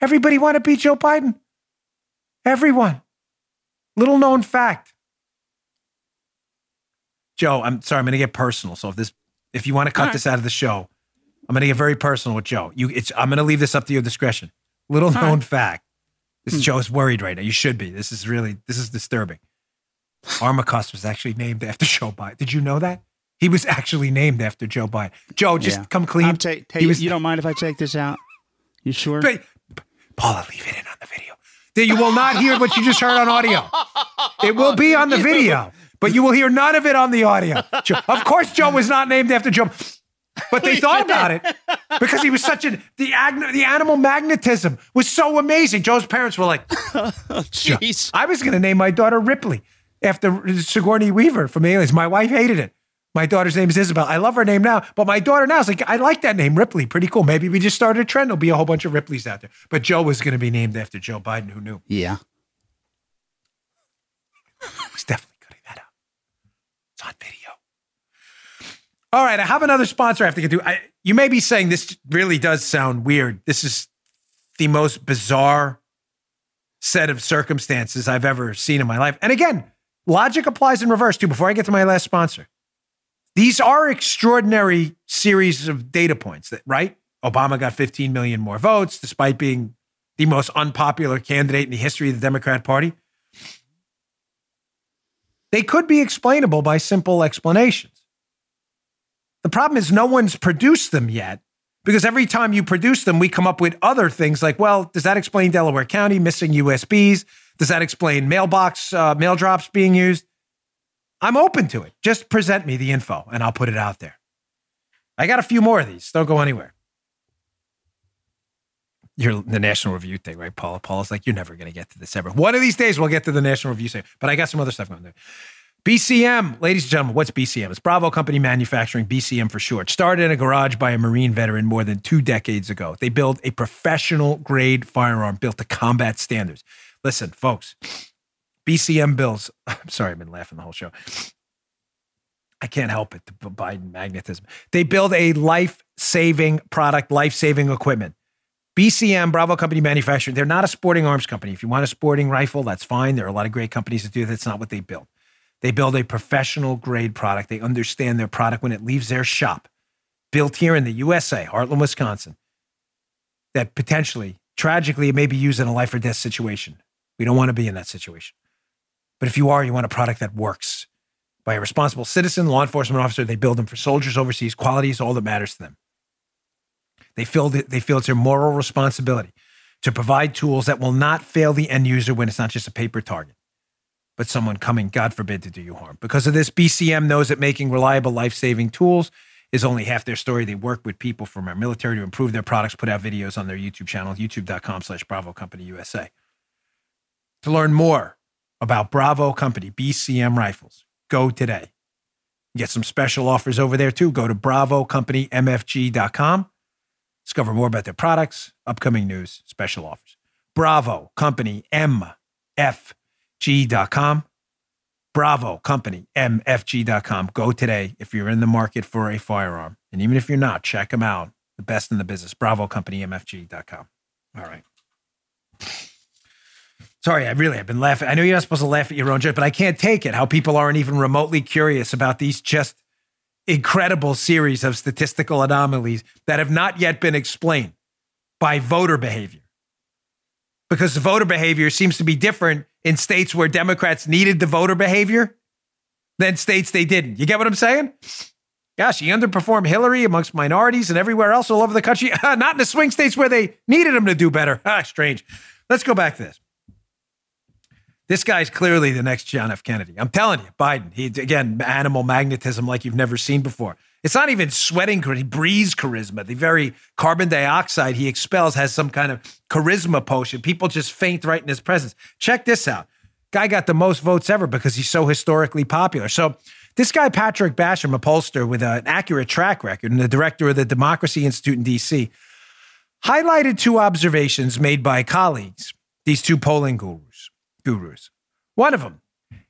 S2: Everybody want to be Joe Biden. Everyone. Little known fact. Joe, I'm sorry, I'm going to get personal. So if this, if you want to cut this out of the show, I'm going to get very personal with Joe. You, it's, I'm going to leave this up to your discretion. Little
S3: All
S2: known
S3: right.
S2: fact. This
S3: Hmm.
S2: Joe's worried right now. You should be. This is really, this is disturbing. Armacost was actually named after Joe Biden. Did you know that? He was actually named after Joe Biden. Joe, just
S3: Yeah.
S2: come clean.
S3: I'm ta-
S2: was-
S3: you don't mind if I take this out? You sure?
S2: But- Paula, leave it in on the video. You will not hear what you just heard on audio. It will be on the video, but you will hear none of it on the audio. Of course, Joe was not named after Joe, but they thought about it because he was such a the ag- the animal magnetism was so amazing. Joe's parents were like,
S3: Jeez.
S2: I was going to name my daughter Ripley after Sigourney Weaver from Aliens. My wife hated it. My daughter's name is Isabel. I love her name now, but my daughter now is like, I like that name, Ripley. Pretty cool. Maybe we just started a trend. There'll be a whole bunch of Ripleys out there. But Joe was going to be named after Joe Biden. Who knew?
S3: Yeah.
S2: He's definitely cutting that out. It's on video. All right, I have another sponsor I have to get to. I, you may be saying this really does sound weird. This is the most bizarre set of circumstances I've ever seen in my life. And again, logic applies in reverse too. Before I get to my last sponsor, these are extraordinary series of data points. That right? Obama got 15 million more votes, despite being the most unpopular candidate in the history of the Democrat Party. They could be explainable by simple explanations. The problem is no one's produced them yet Because every time you produce them, we come up with other things like, well, does that explain Delaware County missing USBs? Does that explain mailbox uh, mail drops being used? I'm open to it. Just present me the info and I'll put it out there. I got a few more of these. Don't go anywhere. You're the National Review thing, right, Paula? Paula's like, you're never going to get to this ever. One of these days, we'll get to the National Review thing. But I got some other stuff going there. BCM, ladies and gentlemen, what's BCM? It's Bravo Company Manufacturing, BCM for short. Started in a garage by a Marine veteran more than two decades ago. They build a professional grade firearm built to combat standards. Listen, folks, BCM bills. I'm sorry, I've been laughing the whole show. I can't help it. The Biden magnetism. They build a life saving product, life saving equipment. BCM, Bravo Company Manufacturing, they're not a sporting arms company. If you want a sporting rifle, that's fine. There are a lot of great companies that do that. That's not what they build. They build a professional grade product. They understand their product when it leaves their shop, built here in the USA, Heartland, Wisconsin, that potentially, tragically, it may be used in a life or death situation. We don't want to be in that situation. But if you are, you want a product that works. By a responsible citizen, law enforcement officer, they build them for soldiers overseas. Quality is all that matters to them. They feel, that, they feel it's their moral responsibility to provide tools that will not fail the end user when it's not just a paper target, but someone coming, God forbid, to do you harm. Because of this, BCM knows that making reliable, life saving tools is only half their story. They work with people from our military to improve their products, put out videos on their YouTube channel, youtube.com slash Bravo Company USA. To learn more about Bravo Company BCM rifles, go today. Get some special offers over there too. Go to bravocompanymfg.com Discover more about their products, upcoming news, special offers. Bravo Company MFG.com. Bravo Company MFG.com. Go today if you're in the market for a firearm. And even if you're not, check them out. The best in the business. Bravo Company MFG.com. All right. Sorry, I really have been laughing. I know you're not supposed to laugh at your own joke, but I can't take it how people aren't even remotely curious about these just incredible series of statistical anomalies that have not yet been explained by voter behavior. Because the voter behavior seems to be different in states where Democrats needed the voter behavior than states they didn't. You get what I'm saying? Gosh, he underperformed Hillary amongst minorities and everywhere else all over the country. not in the swing states where they needed him to do better. Ah, strange. Let's go back to this. This guy's clearly the next John F. Kennedy. I'm telling you, Biden. He again, animal magnetism like you've never seen before. It's not even sweating; he breathes charisma. The very carbon dioxide he expels has some kind of charisma potion. People just faint right in his presence. Check this out. Guy got the most votes ever because he's so historically popular. So this guy, Patrick Basham, a pollster with an accurate track record and the director of the Democracy Institute in DC, highlighted two observations made by colleagues, these two polling gurus gurus. One of them,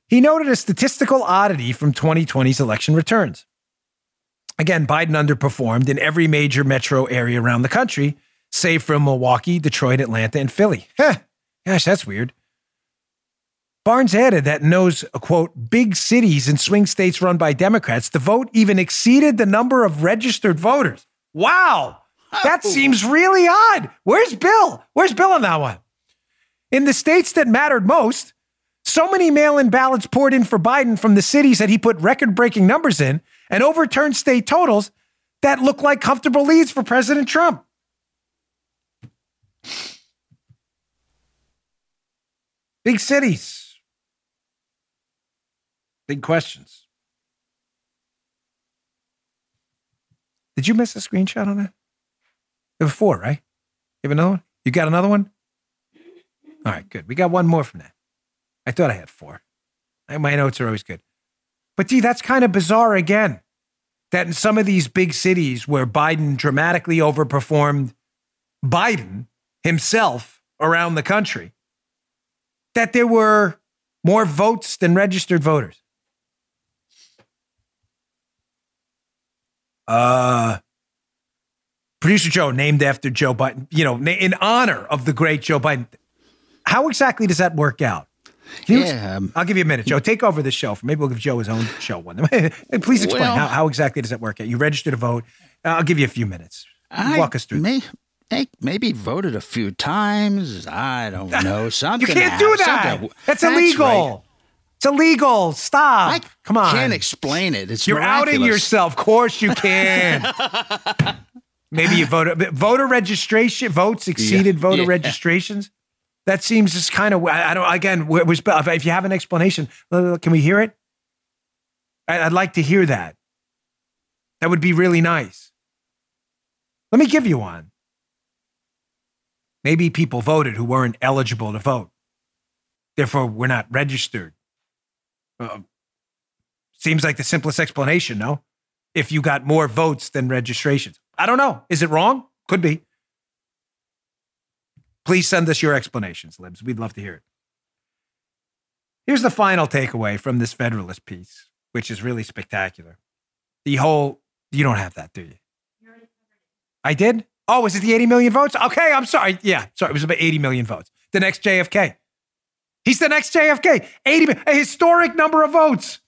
S2: he noted a statistical oddity from 2020's election returns. Again, Biden underperformed in every major metro area around the country, save for Milwaukee, Detroit, Atlanta, and Philly. Huh, gosh, that's weird. Barnes added that in those, quote, big cities and swing states run by Democrats, the vote even exceeded the number of registered voters. Wow, that seems really odd. Where's Bill? Where's Bill on that one? In the states that mattered most, so many mail in ballots poured in for Biden from the cities that he put record breaking numbers in and overturned state totals that look like comfortable leads for President Trump. Big cities. Big questions. Did you miss a screenshot on that? There were four, right? You have another one? You got another one? All right, good. We got one more from that. I thought I had four. My notes are always good. But gee, that's kind of bizarre again. That in some of these big cities where Biden dramatically overperformed Biden himself around the country, that there were more votes than registered voters. Uh, producer Joe, named after Joe Biden, you know, in honor of the great Joe Biden. How exactly does that work out?
S3: Yeah, um,
S2: I'll give you a minute, Joe. Take over the show. Maybe we'll give Joe his own show one. Please explain well, how, how exactly does that work? You registered to vote. Uh, I'll give you a few minutes. I Walk us through.
S3: May, maybe voted a few times. I don't know. Something.
S2: you can't do that. That's, That's illegal. Right. It's illegal. Stop. I Come on.
S3: Can't explain it. It's
S2: You're
S3: miraculous.
S2: outing yourself. Of course you can. Maybe you voted voter registration votes exceeded
S3: Yeah.
S2: voter
S3: Yeah.
S2: registrations. That seems just kind of. I don't. Again, was. If you have an explanation, can we hear it? I'd like to hear that. That would be really nice. Let me give you one. Maybe people voted who weren't eligible to vote. Therefore, we're not registered. Uh, seems like the simplest explanation, no? If you got more votes than registrations. I don't know. Is it wrong? Could be. Please send us your explanations, Libs. We'd love to hear it. Here's the final takeaway from this Federalist piece, which is really spectacular. The whole, you don't have that, do you? I did? Oh, was it the 80 million votes? Okay, I'm sorry. Yeah, sorry. It was about 80 million votes. The next JFK. He's the next JFK. 80, a historic number of votes.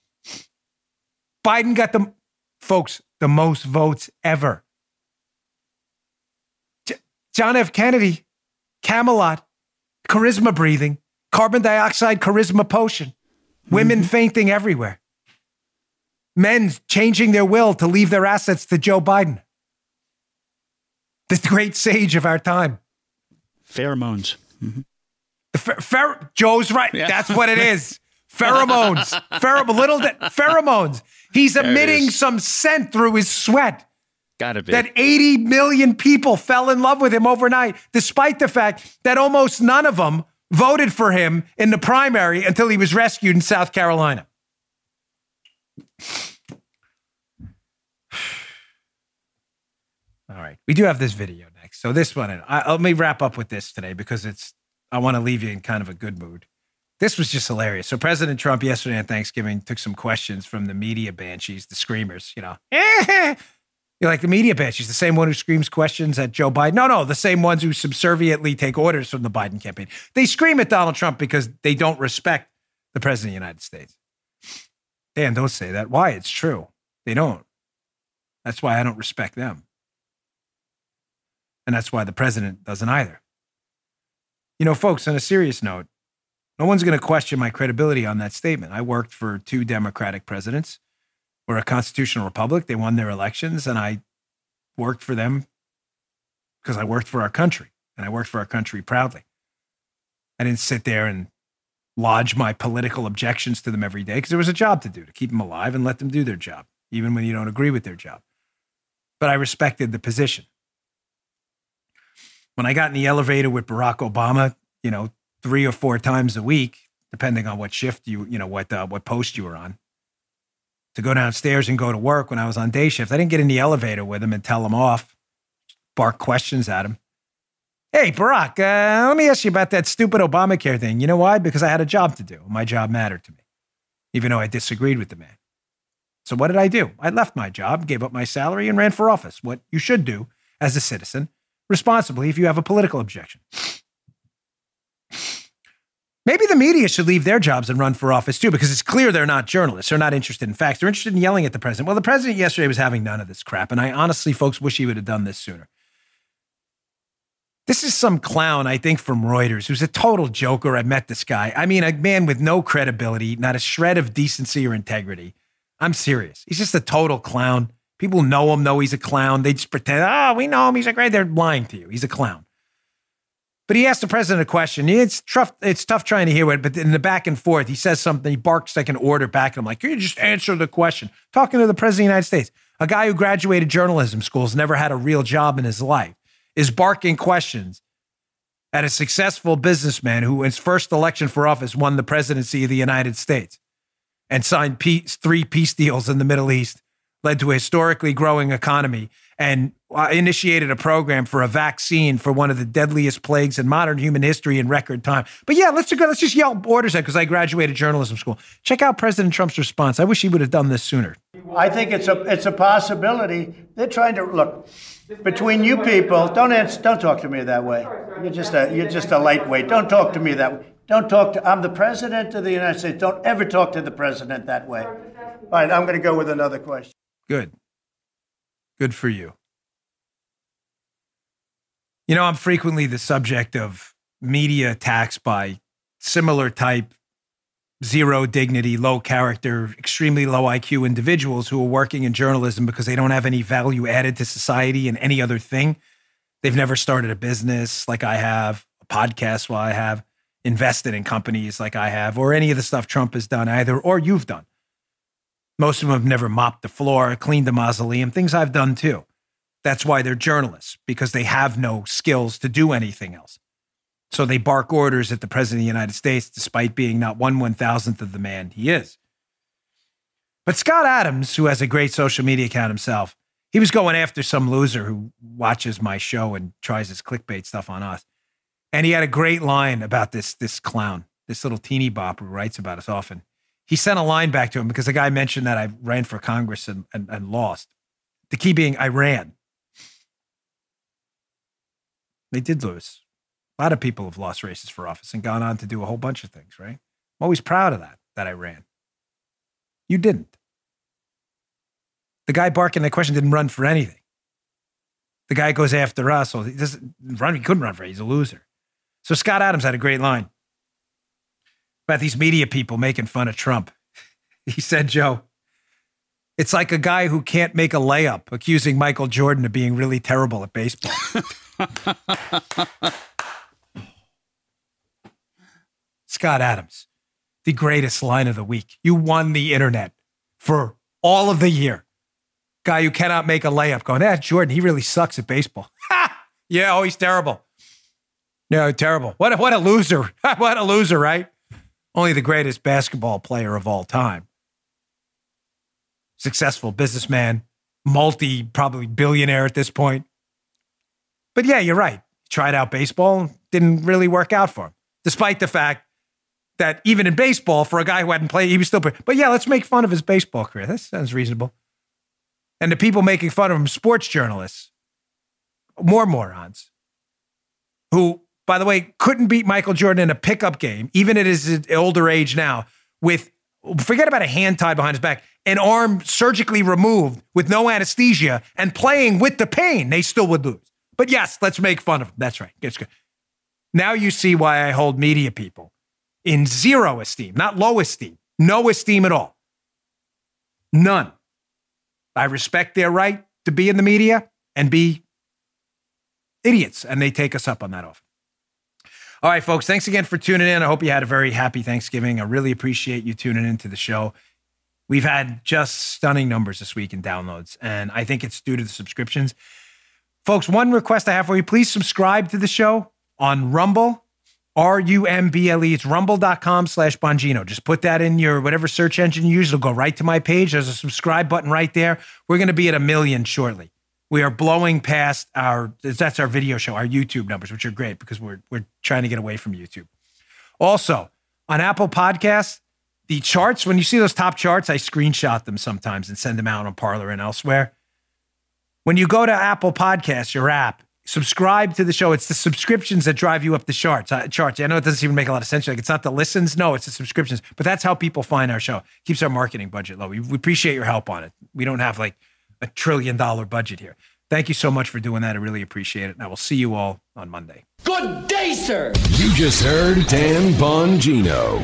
S2: Biden got the, folks, the most votes ever. J- John F. Kennedy, Camelot, charisma breathing, carbon dioxide charisma potion, women mm-hmm. fainting everywhere, men changing their will to leave their assets to Joe Biden. The great sage of our time.
S3: Pheromones.
S2: The pher- pher- Joe's right. That's what it is. Pheromones. Pherom- little di- pheromones. He's
S3: it
S2: emitting some scent through his sweat.
S3: Gotta be.
S2: That 80 million people fell in love with him overnight, despite the fact that almost none of them voted for him in the primary until he was rescued in South Carolina. All right. We do have this video next. So this one, I, let me wrap up with this today because it's, I want to leave you in kind of a good mood. This was just hilarious. So President Trump yesterday on Thanksgiving took some questions from the media banshees, the screamers, you know. Eh, You're like the media banshees, the same one who screams questions at Joe Biden. No, no, the same ones who subserviently take orders from the Biden campaign. They scream at Donald Trump because they don't respect the president of the United States. Dan, don't say that. Why? It's true. They don't. That's why I don't respect them. And that's why the president doesn't either. You know, folks, on a serious note, no one's going to question my credibility on that statement. I worked for two Democratic presidents. We're a constitutional republic. They won their elections, and I worked for them because I worked for our country, and I worked for our country proudly. I didn't sit there and lodge my political objections to them every day because there was a job to do to keep them alive and let them do their job, even when you don't agree with their job. But I respected the position. When I got in the elevator with Barack Obama, you know, three or four times a week, depending on what shift you, you know, what uh, what post you were on, to go downstairs and go to work when I was on day shift. I didn't get in the elevator with him and tell him off, bark questions at him. Hey, Barack, uh, let me ask you about that stupid Obamacare thing. You know why? Because I had a job to do. My job mattered to me, even though I disagreed with the man. So what did I do? I left my job, gave up my salary, and ran for office. What you should do as a citizen, responsibly, if you have a political objection. Maybe the media should leave their jobs and run for office too, because it's clear they're not journalists. They're not interested in facts. They're interested in yelling at the president. Well, the president yesterday was having none of this crap. And I honestly, folks, wish he would have done this sooner. This is some clown, I think, from Reuters, who's a total joker. I met this guy. I mean, a man with no credibility, not a shred of decency or integrity. I'm serious. He's just a total clown. People know him, know he's a clown. They just pretend, oh, we know him. He's a great. They're lying to you. He's a clown. But he asked the president a question. It's tough. It's tough trying to hear it. But in the back and forth, he says something. He barks like an order back. And I'm like, can you just answer the question? Talking to the president of the United States, a guy who graduated journalism schools, never had a real job in his life, is barking questions at a successful businessman who, in his first election for office, won the presidency of the United States and signed peace, three peace deals in the Middle East, led to a historically growing economy, and initiated a program for a vaccine for one of the deadliest plagues in modern human history in record time. But yeah, let's just, let's just yell orders at because I graduated journalism school. Check out President Trump's response. I wish he would have done this sooner.
S4: I think it's a it's a possibility. They're trying to look between you people. Don't answer, don't talk to me that way. You're just a you're just a lightweight. Don't talk to me that way. Don't talk to. I'm the president of the United States. Don't ever talk to the president that way. All right, I'm going to go with another question.
S2: Good. Good for you. You know, I'm frequently the subject of media attacks by similar type zero dignity, low character, extremely low IQ individuals who are working in journalism because they don't have any value added to society and any other thing. They've never started a business like I have, a podcast while I have, invested in companies like I have, or any of the stuff Trump has done either, or you've done. Most of them have never mopped the floor, cleaned the mausoleum, things I've done too. That's why they're journalists, because they have no skills to do anything else. So they bark orders at the president of the United States, despite being not one one thousandth of the man he is. But Scott Adams, who has a great social media account himself, he was going after some loser who watches my show and tries his clickbait stuff on us. And he had a great line about this, this clown, this little teeny bop who writes about us often. He sent a line back to him because the guy mentioned that I ran for Congress and, and, and lost. The key being I ran. They did lose. A lot of people have lost races for office and gone on to do a whole bunch of things, right? I'm always proud of that, that I ran. You didn't. The guy barking that question didn't run for anything. The guy goes after us. So he doesn't run. He couldn't run for. It. He's a loser. So Scott Adams had a great line about these media people making fun of Trump. He said, Joe, it's like a guy who can't make a layup accusing Michael Jordan of being really terrible at baseball. Scott Adams, the greatest line of the week. You won the internet for all of the year. Guy who cannot make a layup going, ah, Jordan, he really sucks at baseball. Yeah, oh, he's terrible. No, terrible. What a, what a loser. what a loser, right? Only the greatest basketball player of all time. Successful businessman, multi, probably billionaire at this point. But yeah, you're right. Tried out baseball, didn't really work out for him, despite the fact that even in baseball, for a guy who hadn't played, he was still. But yeah, let's make fun of his baseball career. That sounds reasonable. And the people making fun of him, sports journalists, more morons, who, by the way, couldn't beat Michael Jordan in a pickup game, even at his older age now, with forget about a hand tied behind his back, an arm surgically removed with no anesthesia and playing with the pain, they still would lose. But yes, let's make fun of him. That's right. It's good. Now you see why I hold media people in zero esteem, not low esteem, no esteem at all. None. I respect their right to be in the media and be idiots, and they take us up on that often. All right, folks, thanks again for tuning in. I hope you had a very happy Thanksgiving. I really appreciate you tuning into the show. We've had just stunning numbers this week in downloads, and I think it's due to the subscriptions. Folks, one request I have for you please subscribe to the show on Rumble R U M B L E. It's rumble.com slash Bongino. Just put that in your whatever search engine you use. It'll go right to my page. There's a subscribe button right there. We're going to be at a million shortly. We are blowing past our, that's our video show, our YouTube numbers, which are great because we're, we're trying to get away from YouTube. Also, on Apple Podcasts, the charts, when you see those top charts, I screenshot them sometimes and send them out on Parler and elsewhere. When you go to Apple Podcasts, your app, subscribe to the show. It's the subscriptions that drive you up the charts. Uh, charts. I know it doesn't even make a lot of sense. Like it's not the listens. No, it's the subscriptions. But that's how people find our show. Keeps our marketing budget low. We, we appreciate your help on it. We don't have like a trillion dollar budget here. Thank you so much for doing that. I really appreciate it. And I will see you all on Monday.
S1: Good day, sir. You just heard Dan Bongino.